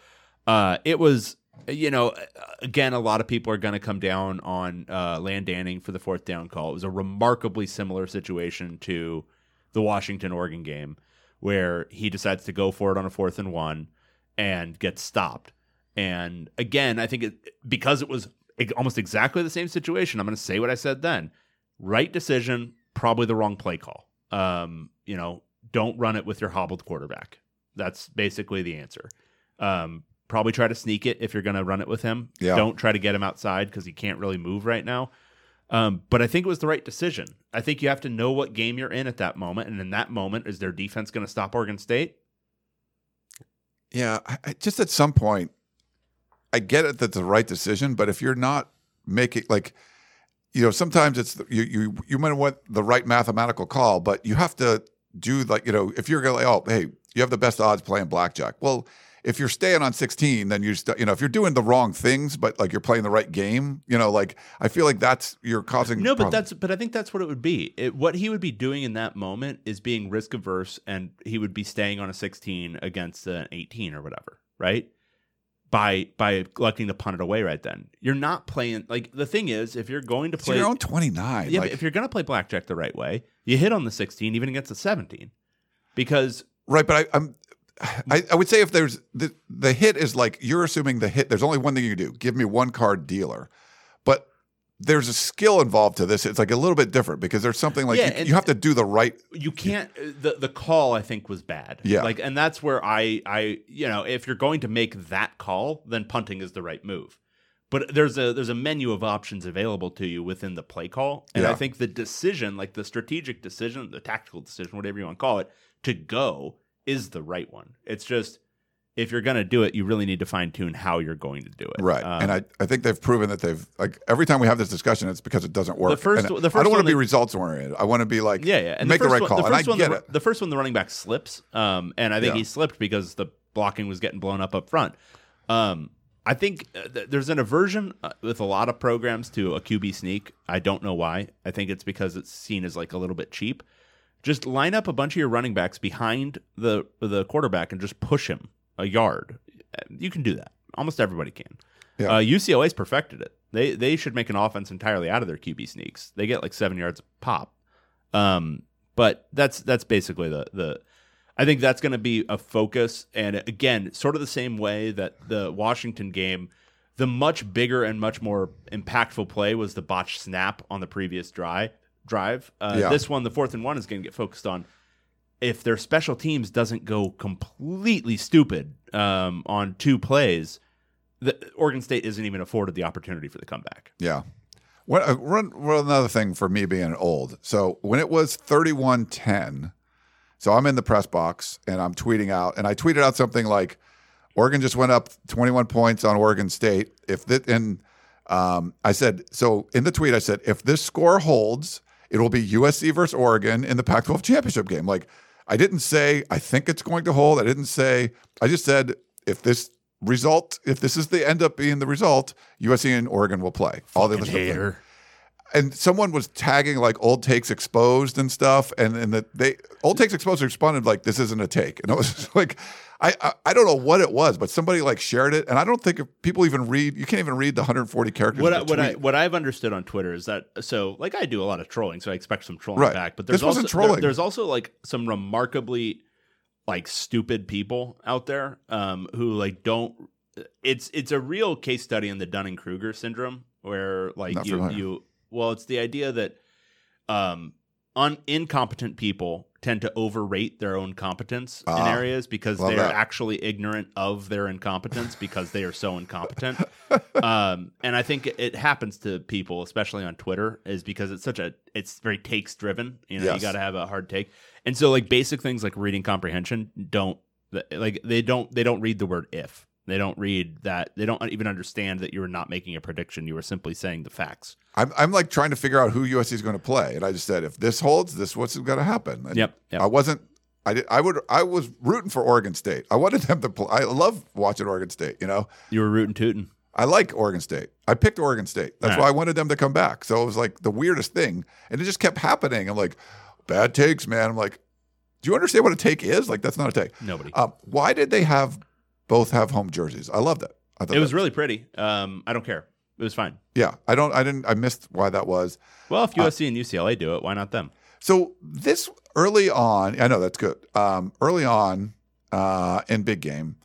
Uh, it was, you know, again, a lot of people are going to come down on uh, Dan Lanning for the fourth down call. It was a remarkably similar situation to the Washington Oregon game where he decides to go for it on a fourth and one and gets stopped. And again, I think it, because it was almost exactly the same situation, I'm going to say what I said then. Right decision, probably the wrong play call. Um, you know, don't run it with your hobbled quarterback. That's basically the answer. Um, probably try to sneak it if you're going to run it with him. Yeah. Don't try to get him outside because he can't really move right now. Um, but I think it was the right decision. I think you have to know what game you're in at that moment, and in that moment, is their defense going to stop Oregon State? Yeah, I, I, just at some point, I get it that the right decision, but if you're not making like, you know, sometimes it's you you you might want the right mathematical call, but you have to do like you know if you're going like oh hey you have the best odds playing blackjack. Well, if you're staying on 16, then you st- you know if you're doing the wrong things, but like you're playing the right game, you know, like I feel like that's you're causing No, but problems. that's but I think that's what it would be. It, what he would be doing in that moment is being risk averse, and he would be staying on a 16 against an 18 or whatever, right? By by electing to punt it away right then. You're not playing like the thing is if you're going to play your own 29. yeah, like, but if you're going to play blackjack the right way, you hit on the 16 even against the 17 because Right, but I, I'm. I, I would say if there's the the hit is like you're assuming the hit. There's only one thing you can do. Give me one card dealer, there's a skill involved to this. It's like a little bit different because there's something like Yeah, you, you have to do the right. you can't uh, the the call I think was bad. Yeah. Like and that's where I I you know, if you're going to make that call, then punting is the right move. But there's a there's a menu of options available to you within the play call. And I think the decision, like the strategic decision, the tactical decision, whatever you want to call it, to go is the right one. It's just if you're going to do it, you really need to fine tune how you're going to do it. Right, Um, and I, I think they've proven that they've like every time we have this discussion, it's because it doesn't work. The first- And the I first don't want to be results oriented. I want to be like Yeah, yeah. And make the, first right one, call, The and I one, get the, it. the first one, the running back slips, um, and I think Yeah. he slipped because the blocking was getting blown up up front. Um, I think uh, th- there's an aversion uh, with a lot of programs to a QB sneak. I don't know why. I think it's because it's seen as like a little bit cheap. Just line up a bunch of your running backs behind the the quarterback and just push him a yard. You can do that. Almost everybody can. Yeah. Uh, UCLA's perfected it. They they should make an offense entirely out of their QB sneaks. They get like seven yards pop. Um, but that's that's basically the the. I think that's going to be a focus, and again, sort of the same way that the Washington game, the much bigger and much more impactful play was the botched snap on the previous drive. Drive. Uh, Yeah. This one, the fourth and one, is going to get focused on if their special teams doesn't go completely stupid um, on two plays. The, Oregon State isn't even afforded the opportunity for the comeback. Yeah. What, uh, one, one another thing for me being old. So when it was 31 10, so I'm in the press box and I'm tweeting out, and I tweeted out something like, Oregon just went up 21 points on Oregon State. If that, and um, I said, so in the tweet, I said, if this score holds, it will be USC versus Oregon in the Pac 12 championship game. Like, I didn't say, I think it's going to hold. I didn't say, I just said, if this result, if this is the end up being the result, USC and Oregon will play. All the other stuff and someone was tagging like old takes exposed and stuff and and that they old takes exposed responded like this isn't a take and it was like I, I I don't know what it was but somebody like shared it and I don't think if people even read you can't even read the 140 characters What I, what I what I've understood on Twitter is that so like I do a lot of trolling, so I expect some trolling Right. back. But there's also there- there's also like some remarkably like stupid people out there um, who like don't. It's it's a real case study in the Dunning Kruger syndrome where like Not you familiar. you well it's the idea that um un- incompetent people tend to overrate their own competence in Ah, areas because they're that. actually ignorant of their incompetence because they are so incompetent. um, and I think it happens to people, especially on Twitter, is because it's such a it's very takes driven. You know, you got to have a hard take, and so like basic things like reading comprehension don't like they don't they don't read the word if. They don't read that. They don't even understand that you were not making a prediction. You were simply saying the facts. I'm, I'm like trying to figure out who USC is going to play, and I just said if this holds, this what's going to happen. And Yep, yep. I wasn't. I did. I would. I was rooting for Oregon State. I wanted them to play. I love watching Oregon State. You know, You were rooting tooting. I like Oregon State. I picked Oregon State. That's All why. I wanted them to come back. So it was like the weirdest thing, and it just kept happening. I'm like, bad takes, man. I'm like, do you understand what a take is? Like that's not a take. Nobody. Um, why did they have both have home jerseys? I loved it. I thought it was that- really pretty. Um, I don't care. It was fine. yeah. I don't. I didn't. I missed why that was. Well, Uh, if USC and UCLA do it, why not them? So this early on, I know that's good. Um, early on uh, in big game,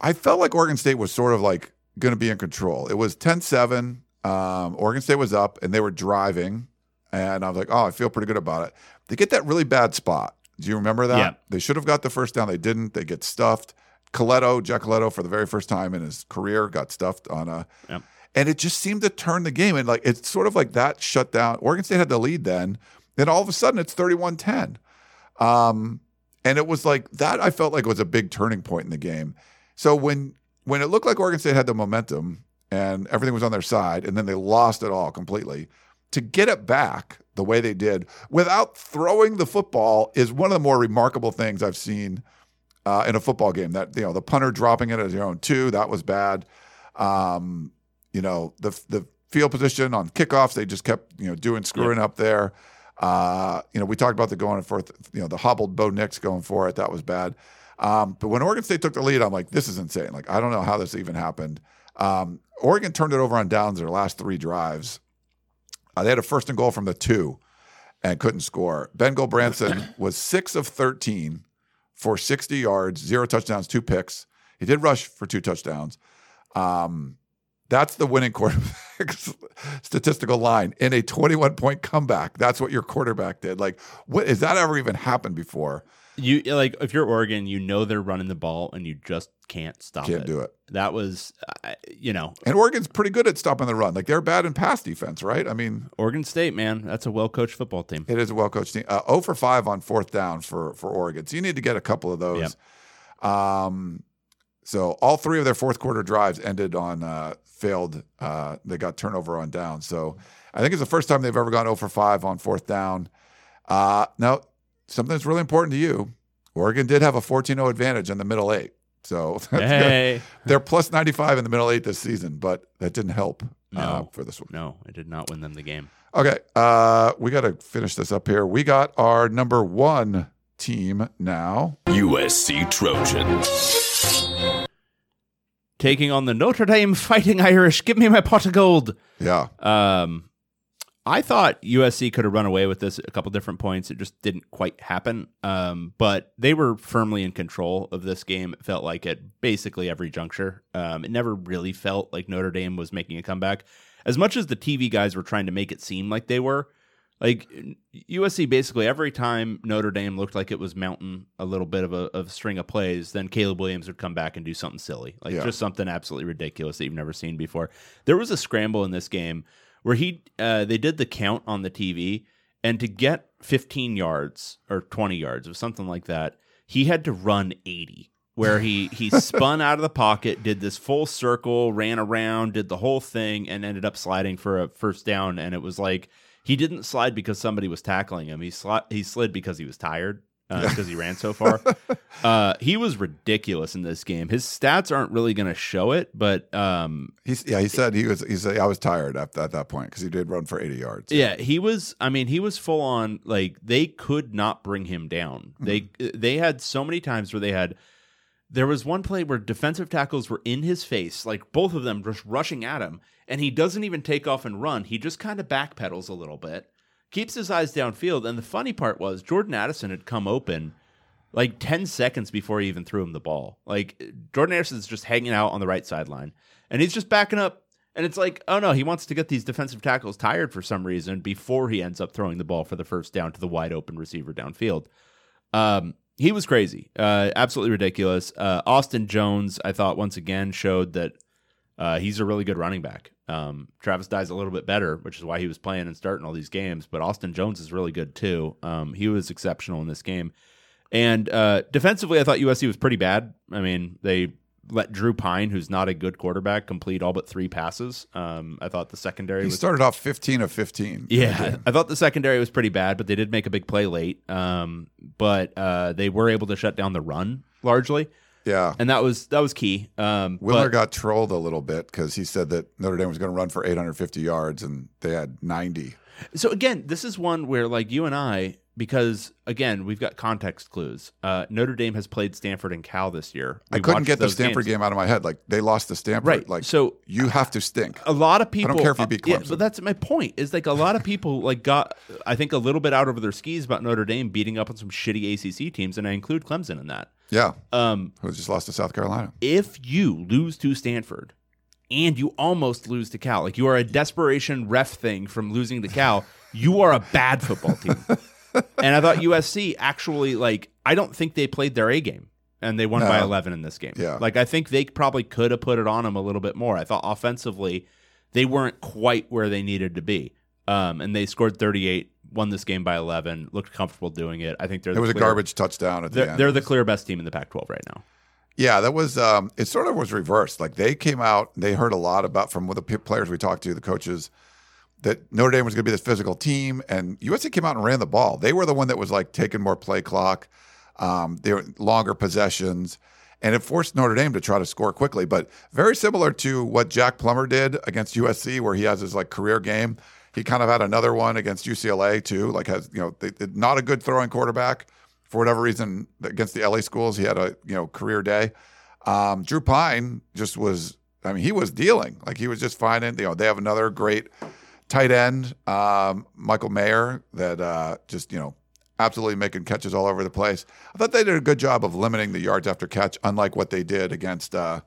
I felt like Oregon State was sort of like going to be in control. It was 10-7. Um, Oregon State was up and they were driving, and I was like, oh, I feel pretty good about it. They get that really bad spot. Do you remember that? Yeah. They should have got the first down. They didn't. They get stuffed. Coletto, Jack Coletto, for the very first time in his career, got stuffed on a Yep. and it just seemed to turn the game. And like it's sort of like that shut down. Oregon State had the lead then. Then all of a sudden it's 31 10. Um, and it was like that, I felt like it was a big turning point in the game. So when when it looked like Oregon State had the momentum and everything was on their side, and then they lost it all completely, to get it back the way they did without throwing the football is one of the more remarkable things I've seen uh, in a football game. That you know the punter dropping it as your own two that was bad. Um, you know the the field position on kickoffs they just kept you know doing screwing up there. Uh, you know we talked about the going forth. You know the hobbled Bo Nix going for it that was bad. Um, but when Oregon State took the lead, I'm like, this is insane. Like I don't know how this even happened. Um, Oregon turned it over on downs their last three drives. Uh, they had a first and goal from the two and couldn't score. Ben Branson was six of 13 for 60 yards, zero touchdowns, two picks. He did rush for two touchdowns. Um, that's the winning quarterback statistical line in a 21 point comeback. That's what your quarterback did. Like, what has that ever even happened before? You like if you're Oregon, you know they're running the ball and you just can't stop it. Can't it. do it. That was, uh, you know, And Oregon's pretty good at stopping the run. Like they're bad in pass defense, right? I mean, Oregon State, man, that's a well coached football team. It is a well coached team. Uh, 0 for 5 on fourth down for for Oregon. So you need to get a couple of those. Um, so all three of their fourth quarter drives ended on uh, failed. Uh, they got turnover on down. So I think it's the first time they've ever gone 0 for 5 on fourth down. Uh, now, something that's really important to you Oregon did have a 14 0 advantage in the middle eight. So. Hey, they're plus 95 in the middle eight this season, but that didn't help uh, No. for this one. no, it did not win them the game. Okay, uh, we got to finish this up here. We got our number one team now. USC Trojans. Taking on the Notre Dame Fighting Irish. Give me my pot of gold. Yeah, Um, I thought USC could have run away with this a couple different points. It just didn't quite happen. Um, but they were firmly in control of this game. It felt like at basically every juncture. Um, it never really felt like Notre Dame was making a comeback. As much as the TV guys were trying to make it seem like they were, like USC basically every time Notre Dame looked like it was mounting a little bit of a, of a string of plays, then Caleb Williams would come back and do something silly, like Yeah. just something absolutely ridiculous that you've never seen before. There was a scramble in this game where he uh, they did the count on the TV, and to get 15 yards or 20 yards or something like that, he had to run 80. Where he he spun out of the pocket, did this full circle, ran around, did the whole thing, and ended up sliding for a first down. And it was like he didn't slide because somebody was tackling him. He sli- he slid because he was tired because he ran so far. Uh, he was ridiculous in this game. His stats aren't really going to show it, but um, he's yeah. He said he was. He said I was tired at, at that point because he did run for eighty yards. Yeah, he was. I mean, he was full on. Like they could not bring him down. They they had so many times where they had. There was one play where defensive tackles were in his face, like both of them just rushing at him, and he doesn't even take off and run. He just kind of backpedals a little bit, keeps his eyes downfield. And the funny part was Jordan Addison had come open like 10 seconds before he even threw him the ball. Like Jordan Addison's just hanging out on the right sideline and he's just backing up And it's like, oh no, he wants to get these defensive tackles tired for some reason before he ends up throwing the ball for the first down to the wide open receiver downfield. Um, he was crazy, uh, absolutely ridiculous. Uh, Austin Jones, I thought once again showed that uh, he's a really good running back. Um, Travis Dye's a little bit better, which is why he was playing and starting all these games. But Austin Jones is really good too. Um, he was exceptional in this game. And uh, defensively, I thought USC was pretty bad. I mean, they let Drew Pyne, who's not a good quarterback, complete all but three passes. Um, I thought the secondary He was started off 15 of 15. yeah, I thought the secondary was pretty bad, but they did make a big play late. Um, but uh, they were able to shut down the run largely, Yeah. and that was that was key. Um, Wilner but- got trolled a little bit because he said that Notre Dame was going to run for 850 yards and they had 90. So again, this is one where like you and I, because again, we've got context clues. Uh, Notre Dame has played Stanford and Cal this year. I couldn't get the Stanford games. game out of my head. Like they lost to Stanford. Right. Like So- you have to stink. A lot of people. I don't care if you beat yeah, Clemson. but that's my point. Is like a lot of people like got, I think, a little bit out over their skis about Notre Dame beating up on some shitty ACC teams, and I include Clemson in that. Yeah. Um, Who just lost to South Carolina. if you lose to Stanford and you almost lose to Cal, like you are a desperation ref thing from losing to Cal, you are a bad football team. and I thought USC actually like I don't think they played their A game and they won by 11 in this game. Yeah. Like I think they probably could have put it on them a little bit more. I thought offensively they weren't quite where they needed to be. Um, and they scored 38, won this game by 11, looked comfortable doing it. I think they're It the was a garbage touchdown at the They're, end. they're the clear best team in the Pac-12 right now. Yeah, that was. Um, it sort of was reversed. Like they came out, they heard a lot about from the players we talked to, the coaches, that Notre Dame was going to be this physical team, and USC came out and ran the ball. They were the one that was like taking more play clock. Um, longer possessions, and it forced Notre Dame to try to score quickly. But very similar to what Jack Plummer did against USC, where he has his like career game. He kind of had another one against UCLA too. Like has you know, they, they- not a good throwing quarterback for whatever reason against the LA schools. He had a you know career day. Um, Drew Pyne just was. I mean, he was dealing like he was just finding. You know, they have another great tight end, um, Michael Mayer, that uh, just you know absolutely making catches all over the place. I thought they did a good job of limiting the yards after catch, unlike what they did against uh,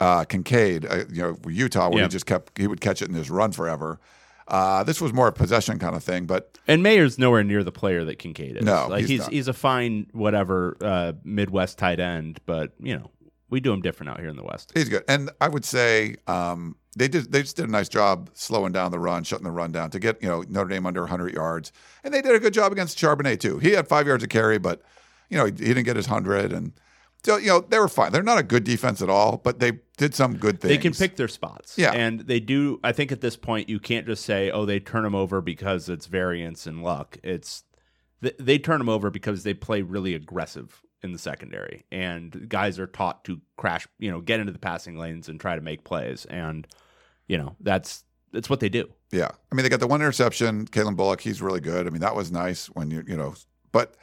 uh, Kincaid, uh, you know, Utah, where Yeah. he just kept he would catch it and just run forever. Uh, this was more a possession kind of thing, but And Mayer's nowhere near the player that Kincaid is. No, like he's he's not. he's, a fine whatever uh, Midwest tight end, but you know we do him different out here in the West. He's good, and I would say um, they did. They just did a nice job slowing down the run, shutting the run down to get you know Notre Dame under 100 yards, and they did a good job against Charbonnet too. He had five yards of carry, but you know he, he didn't get his hundred, and so you know they were fine. They're not a good defense at all, but they did some good things. They can pick their spots, Yeah. and they do. I think at this point you can't just say, "Oh, they turn them over because it's variance and luck." It's th- they turn them over because they play really aggressive in the secondary, and guys are taught to crash, you know, get into the passing lanes and try to make plays, and you know that's that's what they do. Yeah, I mean they got the one interception. Calen Bullock, he's really good. I mean that was nice when you you know, but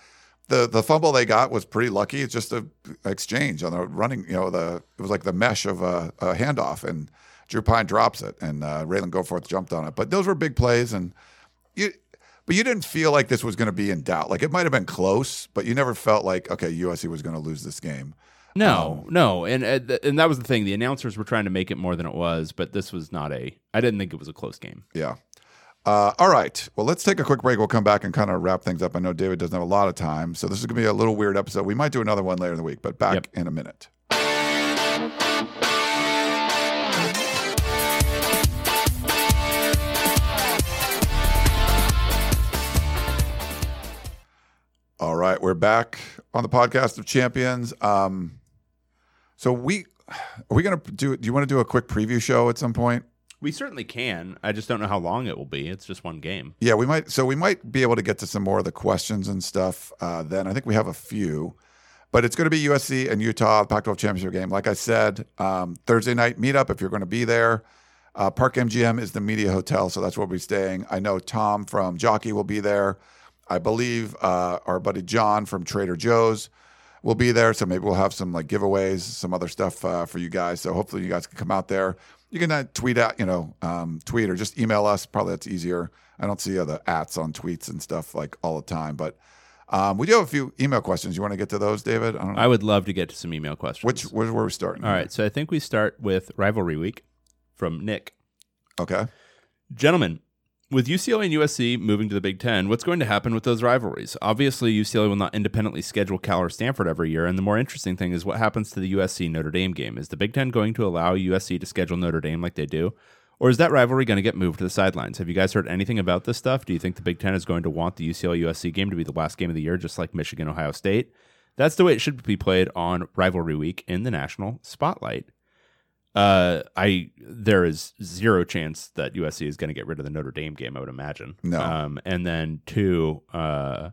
the the fumble they got was pretty lucky. It's just a exchange on the running. You know, the it was like the mesh of a, a handoff, and Drew Pyne drops it, and uh, Ralen Goforth jumped on it. But those were big plays, and you. But you didn't feel like this was going to be in doubt. Like it might have been close, but you never felt like okay, USC was going to lose this game. No, no, and uh, and that was the thing. The announcers were trying to make it more than it was, but this was not a. I didn't think it was a close game. Yeah. Uh, all right. Well, let's take a quick break. We'll come back and kind of wrap things up. I know David doesn't have a lot of time, so this is going to be a little weird episode. We might do another one later in the week, but back Yep. in a minute. All right, we're back on the podcast of champions. Um, so we are we going to do? Do you want to do a quick preview show at some point? We certainly can. I just don't know how long it will be. It's just one game. Yeah, we might. So we might be able to get to some more of the questions and stuff. Uh, then I think we have a few, but it's going to be USC and Utah Pac-12 championship game. Like I said, um, Thursday night meetup. If you're going to be there, uh, Park MGM is the media hotel, so that's where we'll be staying. I know Tom from Jockey will be there. I believe uh, our buddy John from Trader Joe's will be there. So maybe we'll have some like giveaways, some other stuff uh, for you guys. So hopefully you guys can come out there. You can uh, tweet out, you know, um, tweet or just email us. Probably that's easier. I don't see the ats on tweets and stuff like all the time, but um, we do have a few email questions. You want to get to those, David? I don't know. I would love to get to some email questions. Which where, where are we starting? All right, so I think we start with rivalry week from Nick. Okay. Gentlemen, with UCLA and USC moving to the Big Ten, what's going to happen with those rivalries? Obviously, UCLA will not independently schedule Cal or Stanford every year, and the more interesting thing is what happens to the USC Notre Dame game. Is the Big Ten going to allow USC to schedule Notre Dame like they do? Or is that rivalry going to get moved to the sidelines? Have you guys heard anything about this stuff? Do you think the Big Ten is going to want the UCLA USC game to be the last game of the year, just like Michigan Ohio State? That's the way it should be played on rivalry week in the national spotlight. Uh, I there is zero chance that USC is going to get rid of the Notre Dame game. I would imagine. No. Um, and then two, uh,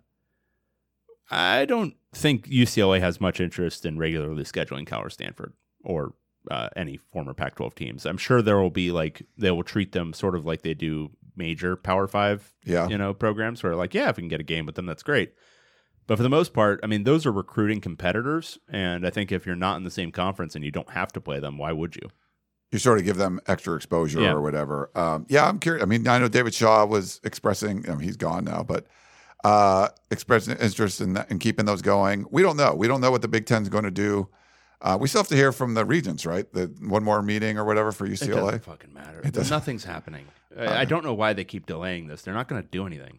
I don't think UCLA has much interest in regularly scheduling Cal or Stanford or uh, any former Pac-12 teams. I'm sure there will be like they will treat them sort of like they do major Power Five, Yeah. you know, programs where like yeah, if we can get a game with them, that's great. But for the most part, I mean, those are recruiting competitors, and I think if you're not in the same conference and you don't have to play them, why would you? You sort of give them extra exposure Yeah. or whatever. Um, yeah, I'm curious. I mean, I know David Shaw was expressing, I mean, he's gone now, but uh, expressing interest in, that, in keeping those going. We don't know. We don't know what the Big Ten's going to do. Uh, we still have to hear from the regents, right? The one more meeting or whatever for UCLA. It UCLA. doesn't fucking matter. It doesn't- Nothing's happening. I, I don't know why they keep delaying this. They're not going to do anything.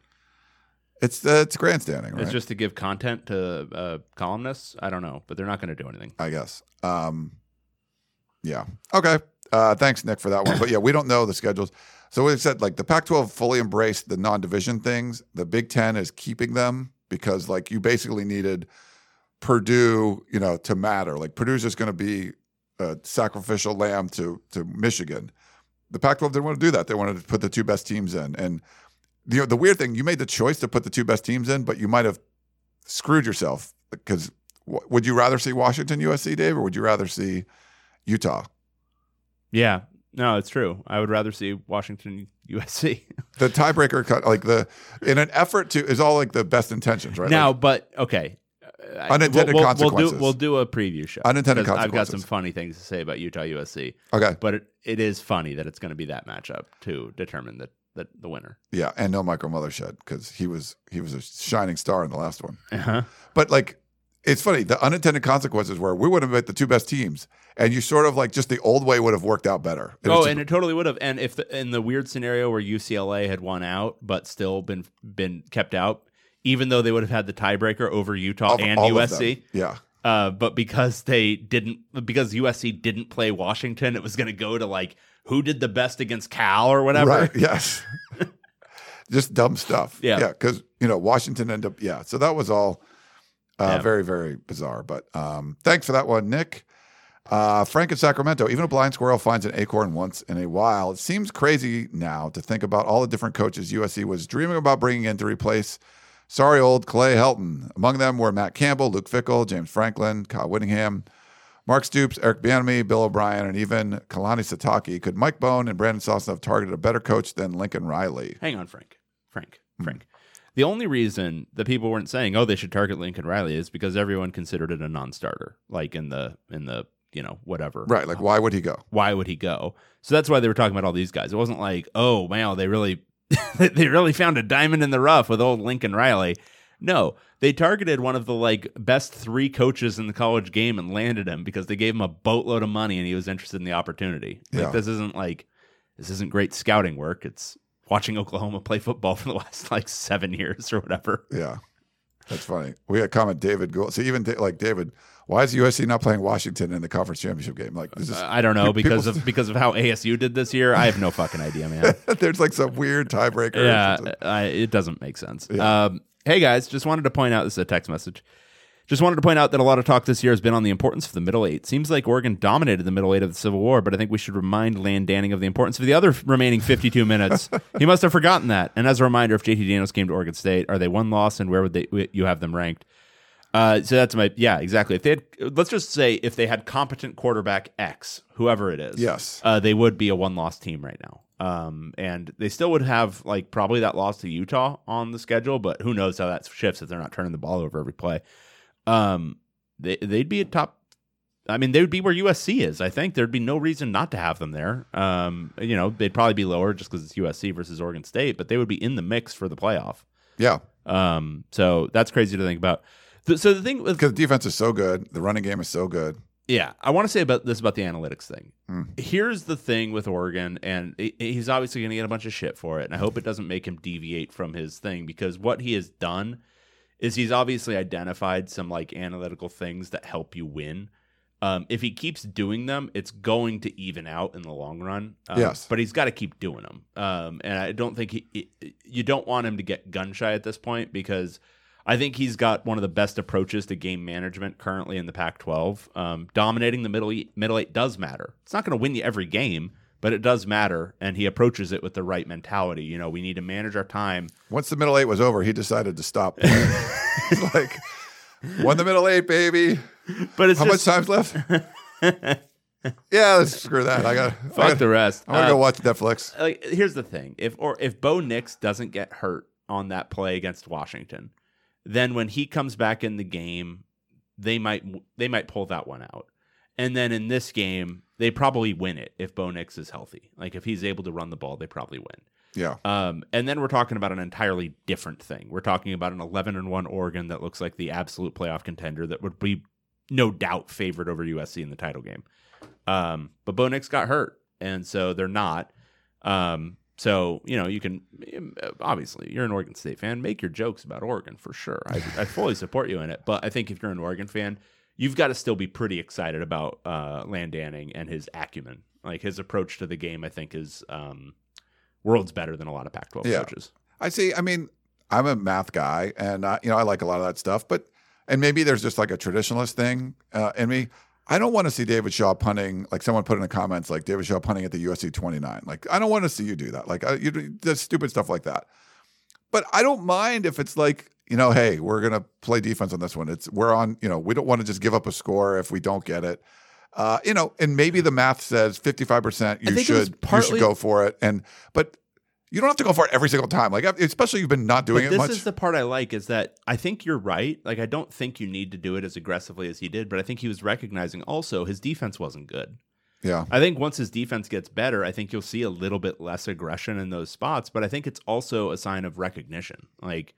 It's uh, it's grandstanding, right? It's just to give content to uh, columnists. I don't know, but they're not going to do anything. I guess. Um, yeah. Okay. Uh, thanks, Nick, for that one. But yeah, we don't know the schedules. So we said like the Pac-12 fully embraced the non-division things. The Big Ten is keeping them because like you basically needed Purdue, you know, to matter. Like Purdue's just going to be a sacrificial lamb to to Michigan. The Pac-12 didn't want to do that. They wanted to put the two best teams in. And you know, the weird thing, you made the choice to put the two best teams in, but you might have screwed yourself because w- would you rather see Washington USC, Dave, or would you rather see Utah? Yeah, no, it's true. I would rather see Washington USC The tiebreaker cut, like the in an effort to is all like the best intentions, right? now. Like, but okay, Unintended we'll, consequences. We'll do, we'll do a preview show. Unintended 'cause I've got some funny things to say about Utah USC, okay, but it, it is funny that it's going to be that matchup to determine the the, the winner. yeah, and no Michael Mothershed because he was he was a shining star in the last one. Uh-huh. But like, it's funny the unintended consequences were we would have met the two best teams, and you sort of like just the old way would have worked out better. And Oh, it's and it totally would have. And if the, in the weird scenario where UCLA had won out but still been been kept out, even though they would have had the tiebreaker over Utah and all USC, yeah, uh, but because they didn't, because USC didn't play Washington, it was going to go to like who did the best against Cal or whatever. Right. Yes. Just dumb stuff. Yeah. Yeah. Because, you know, Washington ended up, yeah. So that was all uh, Yeah. very, very bizarre. But um, thanks for that one, Nick. Uh, Frank in Sacramento, even a blind squirrel finds an acorn once in a while. It seems crazy now to think about all the different coaches USC was dreaming about bringing in to replace sorry old Clay Helton. Among them were Matt Campbell, Luke Fickell, James Franklin, Kyle Whittingham, Mark Stoops, Eric Bieniemy, Bill O'Brien, and even Kalani Sitake. Could Mike Bohn and Brandon Sosna have targeted a better coach than Lincoln Riley? Hang on, Frank. Frank. Hmm. Frank. The only reason that people weren't saying, "Oh, they should target Lincoln Riley," is because everyone considered it a non-starter, like in the in the you know whatever. Right. Like, why would he go? why would he go? So that's why they were talking about all these guys. It wasn't like, oh wow, they really they really found a diamond in the rough with old Lincoln Riley. No, they targeted one of the like best three coaches in the college game and landed him because they gave him a boatload of money and he was interested in the opportunity. Like Yeah. this isn't like this isn't great scouting work. It's watching Oklahoma play football for the last like seven years or whatever. Yeah. That's funny. We had comment David Gould. So even da- like David, why is USC not playing Washington in the conference championship game? Like this is Uh, I don't know because people- of because of how ASU did this year. I have no fucking idea, man. there's like some weird tiebreaker. yeah. I, it doesn't make sense. Yeah. Um, hey guys, just wanted to point out this is a text message. Just wanted to point out that a lot of talk this year has been on the importance of the middle eight. Seems like Oregon dominated the middle eight of the Civil War, but I think we should remind Dan Lanning of the importance of the other remaining 52 minutes. he must have forgotten that. And as a reminder, if JT Daniels came to Oregon State, are they one loss, and where would they you have them ranked? Uh, so that's my yeah exactly. If they had, let's just say if they had competent quarterback X, whoever it is, Yes. uh, they would be a one loss team right now. Um, and they still would have like probably that loss to Utah on the schedule, but who knows how that shifts if they're not turning the ball over every play. Um, they they'd be a top. I mean, they would be where USC is. I think there'd be no reason not to have them there. Um, you know, they'd probably be lower just because it's USC versus Oregon State, but they would be in the mix for the playoff. Yeah. Um, so that's crazy to think about. So the thing with Because the defense is so good. The running game is so good. Yeah, I want to say about this about the analytics thing. Hmm. Here's the thing with Oregon, and he's obviously going to get a bunch of shit for it, and I hope it doesn't make him deviate from his thing because what he has done is he's obviously identified some like analytical things that help you win. Um, if he keeps doing them, it's going to even out in the long run. Um, Yes. but he's got to keep doing them. Um, and I don't think he, he- you don't want him to get gun shy at this point because I think he's got one of the best approaches to game management currently in the Pac-12. Um, dominating the middle eight, middle eight does matter. It's not going to win you every game, but it does matter, and he approaches it with the right mentality. You know, we need to manage our time. Once the middle eight was over, he decided to stop. He's like, won the middle eight, baby. But it's How just much time's left? yeah, let's screw that. I got. I fuck got the rest. I'm gonna Uh, go watch Netflix. like here's the thing if or if bo nix doesn't get hurt on that play against washington then when he comes back in the game they might they might pull that one out and then in this game they probably win it if bo nix is healthy like if he's able to run the ball they probably win Yeah, um, and then we're talking about an entirely different thing. We're talking about an 11 and 1 Oregon that looks like the absolute playoff contender that would be no doubt favored over USC in the title game. Um, but Bo Nix got hurt, and so they're not. Um, so you know you can obviously you're an Oregon State fan. Make your jokes about Oregon for sure. I, I fully support you in it. But I think if you're an Oregon fan, you've got to still be pretty excited about uh, Dan Lanning and his acumen. Like his approach to the game, I think is um, worlds better than a lot of Pac-12 Yeah. coaches. I see. I mean, I'm a math guy, and uh, you know, I like a lot of that stuff. But and maybe there's just like a traditionalist thing uh, in me. I don't want to see David Shaw punting. Like someone put in the comments, like David Shaw punting at the USC 29. Like I don't want to see you do that. Like I, you do there's stupid stuff like that. But I don't mind if it's like you know, hey, we're gonna play defense on this one. It's we're on. You know, we don't want to just give up a score if we don't get it. Uh, you know, and maybe the math says 55%. You think it was should you should go for it. And but you don't have to go for it every single time. Like uh, especially you've been not doing but it this much. is the part I like is that I think you're right. Like I don't think you need to do it as aggressively as he did, but I think he was recognizing also his defense wasn't good. yeah. I think once his defense gets better, I think you'll see a little bit less aggression in those spots, but I think it's also a sign of recognition. Like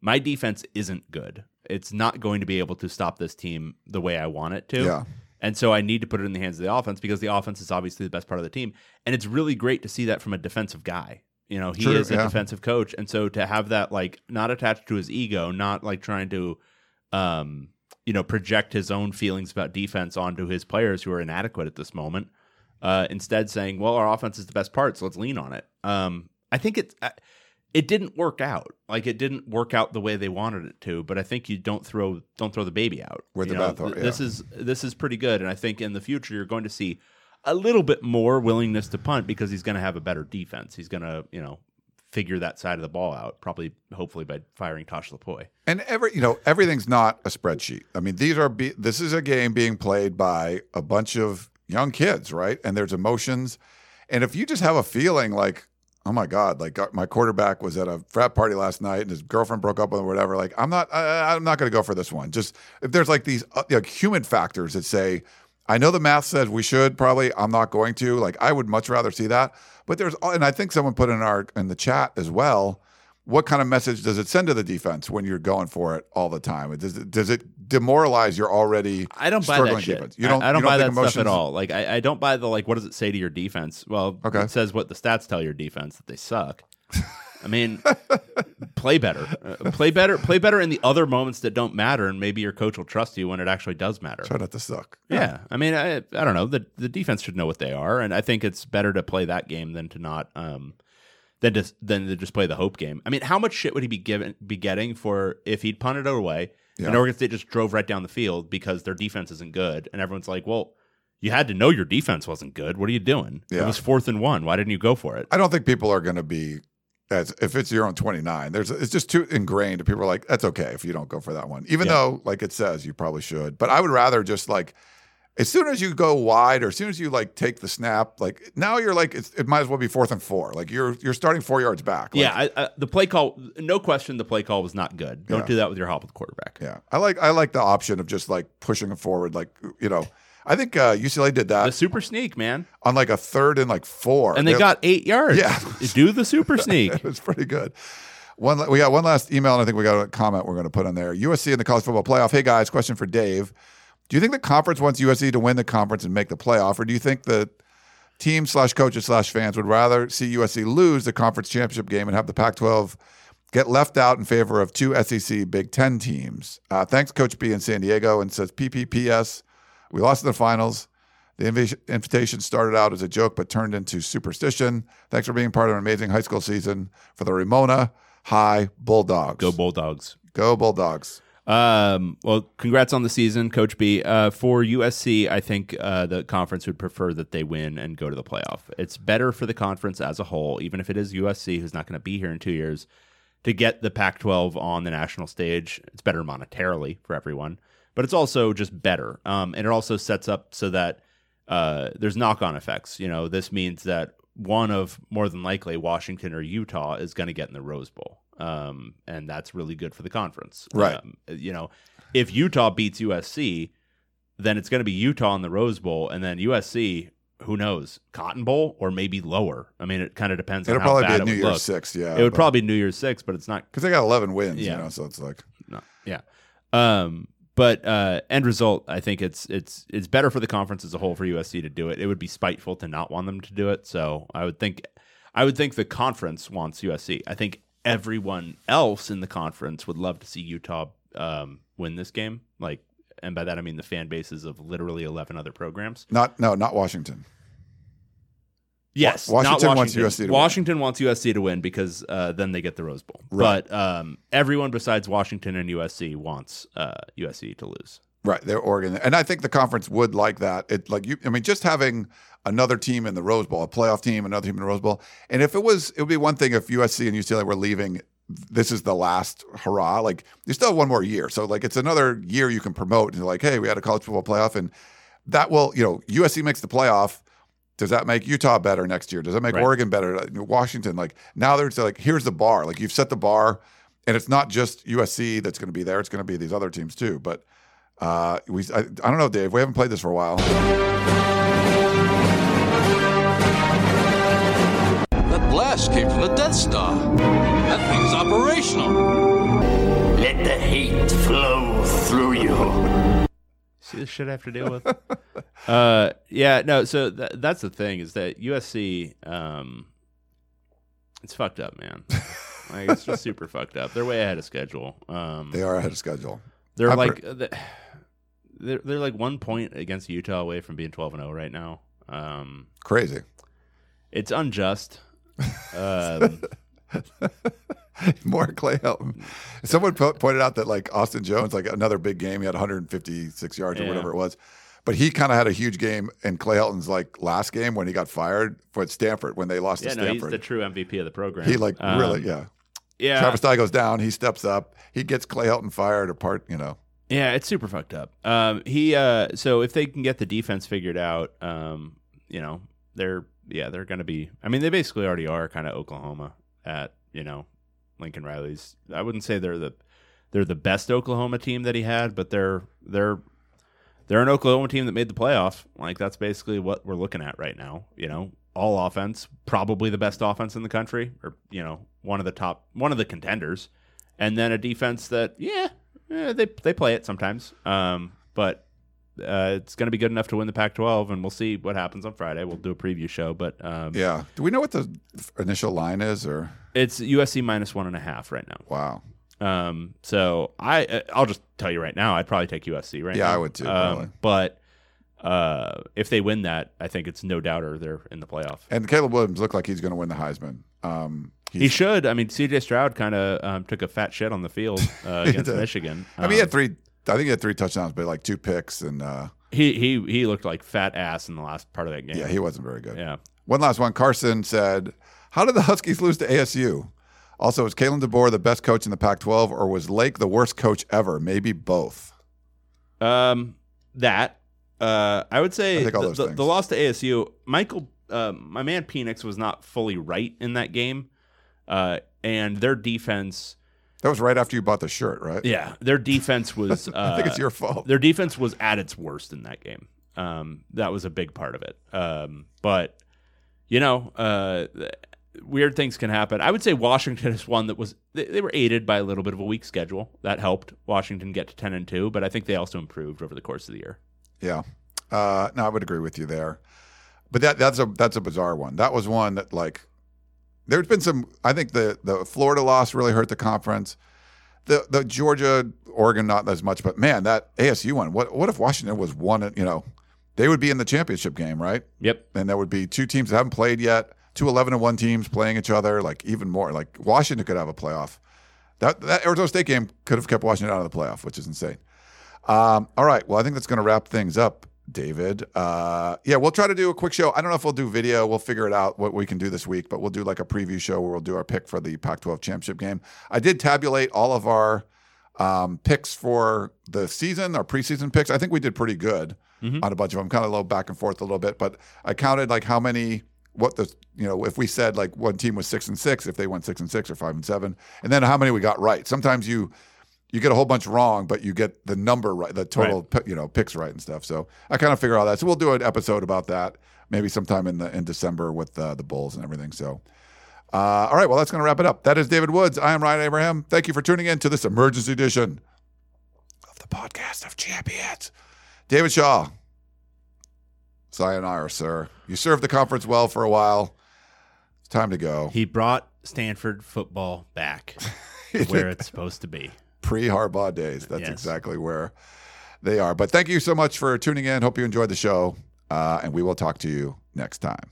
my defense isn't good. It's not going to be able to stop this team the way I want it to. Yeah. And so I need to put it in the hands of the offense because the offense is obviously the best part of the team. And it's really great to see that from a defensive guy. You know, he True, is a yeah. defensive coach. And so to have that like not attached to his ego, not like trying to um, you know, project his own feelings about defense onto his players who are inadequate at this moment. Uh, instead saying, "Well, our offense is the best part, so let's lean on it." Um, I think it uh, it didn't work out. Like it didn't work out the way they wanted it to. But I think you don't throw don't throw the baby out. With You the know, bathwater, th- This is this is pretty good, and I think in the future you're going to see a little bit more willingness to punt because he's going to have a better defense. He's going to you know figure that side of the ball out, probably hopefully by firing Tosh Lupoi. And every you know everything's not a spreadsheet. I mean, these are be, this is a game being played by a bunch of young kids, right? And there's emotions. And if you just have a feeling like, oh my god, like uh, my quarterback was at a frat party last night and his girlfriend broke up with him, or whatever. Like, I'm not, I, I'm not going to go for this one. Just if there's like these uh, like human factors that say. I know the math says we should probably. I'm not going to. Like, I would much rather see that. But there's, and I think someone put in our in the chat as well what kind of message does it send to the defense when you're going for it all the time? Does it, does it demoralize your already I don't buy struggling that shit. defense? You don't, I, I don't you buy that think stuff at all. Like I, I don't buy the like. What does it say to your defense? Well, Okay. it says what the stats tell your defense that they suck. I mean, play better, uh, play better, play better in the other moments that don't matter, and maybe your coach will trust you when it actually does matter. Try not to suck. Yeah, I mean, I, I don't know. The the defense should know what they are, and I think it's better to play that game than to not um than to than to just play the hope game. I mean, how much shit would he be given be getting for if he'd punted it away and Oregon State just drove right down the field because their defense isn't good, and everyone's like, well. You had to know your defense wasn't good. What are you doing? It was fourth and one. Why didn't you go for it? I don't think people are going to be as if it's your own 29. There's it's just too ingrained. People are like, that's okay if you don't go for that one, even Yeah. though like it says you probably should. But I would rather just like. As soon as you go wide, or as soon as you like take the snap, like now you're like it's, it might as well be fourth and four. Like you're you're starting four yards back. Like, yeah, I, I, the play call, no question, the play call was not good. Don't Yeah. do that with your hop with quarterback. Yeah, I like I like the option of just like pushing it forward. Like you know, I think uh, UCLA did that. The super sneak, man, on like a third and like four, and they got eight yards. Yeah. do the super sneak. it was pretty good. One, we got one last email, and I think we got a comment we're going to put on there. USC in the college football playoff. Hey guys, question for Dave: Do you think the conference wants USC to win the conference and make the playoff, or do you think the team slash coaches slash fans would rather see USC lose the conference championship game and have the Pac-12 get left out in favor of two SEC Big Ten teams? Uh, thanks, Coach B in San Diego, and says PPPS. We lost in the finals. The invi- invitation started out as a joke, but turned into superstition. Thanks for being part of an amazing high school season for the Ramona High Bulldogs. Go Bulldogs. Go Bulldogs. Um, well, congrats on the season, Coach B. Uh, for USC, I think uh, the conference would prefer that they win and go to the playoff. It's better for the conference as a whole, even if it is USC, who's not going to be here in two years, to get the Pac 12 on the national stage. It's better monetarily for everyone, but it's also just better. Um, and it also sets up so that uh, there's knock on effects. You know, this means that one of more than likely Washington or Utah is going to get in the Rose Bowl. Um, and that's really good for the conference. Right. Um, you know, if Utah beats USC, then it's going to be Utah in the Rose Bowl, and then USC, who knows, Cotton Bowl or maybe lower. I mean, it kind of depends on how bad It'll probably be bad a it New Year's look. Six, yeah. it would probably be New Year's Six, but it's not. because they got 11 wins, Yeah. you know, so it's like No, yeah. Um, but uh, end result, I think it's it's it's better for the conference as a whole for USC to do it. It would be spiteful to not want them to do it. So I would think, I would think the conference wants USC. I think everyone else in the conference would love to see Utah um, win this game. Like, and by that I mean the fan bases of literally eleven other programs. not no, not Washington. Yes, Wa- not Washington wants USC to win. Wants USC to win because uh, then they get the Rose Bowl. Right. But um, everyone besides Washington and USC wants uh, USC to lose. Right, they're Oregon, and I think the conference would like that. It like you, I mean, just having another team in the Rose Bowl, a playoff team, another team in the Rose Bowl, and if it was, it would be one thing if USC and UCLA were leaving. This is the last hurrah. Like you still have one more year, so like it's another year you can promote. And like, hey, we had a college football playoff, and that will, you know, USC makes the playoff. Does that make Utah better next year? Does that make Right. Oregon better? Washington, like now they're like, here's the bar. Like you've set the bar, and it's not just USC that's going to be there. It's going to be these other teams too. But uh, we, I, I don't know, Dave. We haven't played this for a while. That blast came from the Death Star. That thing's operational. Let the hate flow through you. See the shit I have to deal with. uh, yeah, no. So th- that's the thing is that USC, um, it's fucked up, man. like it's just super fucked up. They're way ahead of schedule. Um, They are ahead of schedule. they're I'm like th- they're they're like one point against Utah away from being twelve and zero right now. Um, Crazy. it's unjust. Um, More Clay Helton. Someone po- pointed out that like Austin Jones, like another big game, he had 156 yards or whatever it was. But he kind of had a huge game in Clay Helton's like last game when he got fired for Stanford when they lost yeah, to no, he's Stanford. the true MVP of the program. he like Um, really, yeah. yeah. Travis Dye goes down, he steps up, he gets Clay Helton fired apart, you know. Yeah, it's super fucked up. Um, he uh, so if they can get the defense figured out, um, you know, they're yeah, they're gonna be. I mean, they basically already are kind of Oklahoma at you know Lincoln Riley's. I wouldn't say they're the they're the best Oklahoma team that he had, but they're they're they're an Oklahoma team that made the playoff. Like that's basically what we're looking at right now. You know, all offense, probably the best offense in the country, or you know, one of the top, one of the contenders, and then a defense that yeah, eh, they they play it sometimes, um, but uh, it's going to be good enough to win the Pac-12, and we'll see what happens on Friday. We'll do a preview show, but um, Yeah. Do we know what the initial line is or it's USC minus one and a half right now. wow. Um, so I uh, I'll just tell you right now, I'd probably take USC right Yeah, now. I would too, probably. Um, but uh, if they win that, I think it's no doubter they're in the playoff. And Caleb Williams looked like he's going to win the Heisman. Um, He should. I mean, CJ Stroud kind of um, took a fat shit on the field uh, against. Michigan. I mean, he had Um, three. I think he had three touchdowns, but like two picks, and uh, he he he looked like fat ass in the last part of that game. yeah, he wasn't very good. yeah. One last one. Carson said, "How did the Huskies lose to ASU?" Also, was Kalen DeBoer the best coach in the Pac-12, or was Lake the worst coach ever? Maybe both. Um, that uh, I would say I the, the, the loss to ASU. Michael, uh, my man Penix was not fully right in that game, uh, and their defense. That was right after you bought the shirt, right? Yeah, their defense was. Uh, I think it's your fault. Their defense was at its worst in that game. Um, that was a big part of it. Um, but you know, uh, weird things can happen. I would say Washington is one that was they, they were aided by a little bit of a weak schedule that helped Washington get to ten and two, but I think they also improved over the course of the year. Yeah. Uh, no, I would agree with you there. But that that's a that's a bizarre one. That was one that like there's been some I think the the Florida loss really hurt the conference. The the Georgia Oregon not as much, but man, that ASU one. What what if Washington was one, you know, they would be in the championship game, right? Yep. And there would be two teams that haven't played yet, two 11 and 1 teams playing each other, like even more. Like Washington could have a playoff. That that Arizona State game could have kept Washington out of the playoff, which is insane. Um, all right. Well, I think that's going to wrap things up, David. Uh, yeah, we'll try to do a quick show. I don't know if we'll do video. We'll figure it out what we can do this week, but we'll do like a preview show where we'll do our pick for the Pac 12 championship game. I did tabulate all of our um, picks for the season, our preseason picks. I think we did pretty good on a bunch of them, kind of a little back and forth a little bit, but I counted like how many. What the you know if we said like one team was six and six if they went six and six or five and seven and then how many we got right sometimes you you get a whole bunch wrong, but you get the number right, the total pi- you know picks right and stuff. So I kind of figure all that. So we'll do an episode about that maybe sometime in the in December with uh, the Bulls and everything. So. Uh, all right, well, that's going to wrap it up. That is David Woods. I am Ryan Abraham. Thank you for tuning in to this emergency edition of the podcast of champions. David Shaw, sayonara, sir. You served the conference well for a while. It's time to go. He brought Stanford football back where it's supposed to be. Pre Harbaugh days. That's Yes. exactly where they are. But thank you so much for tuning in. Hope you enjoyed the show, uh, and we will talk to you next time.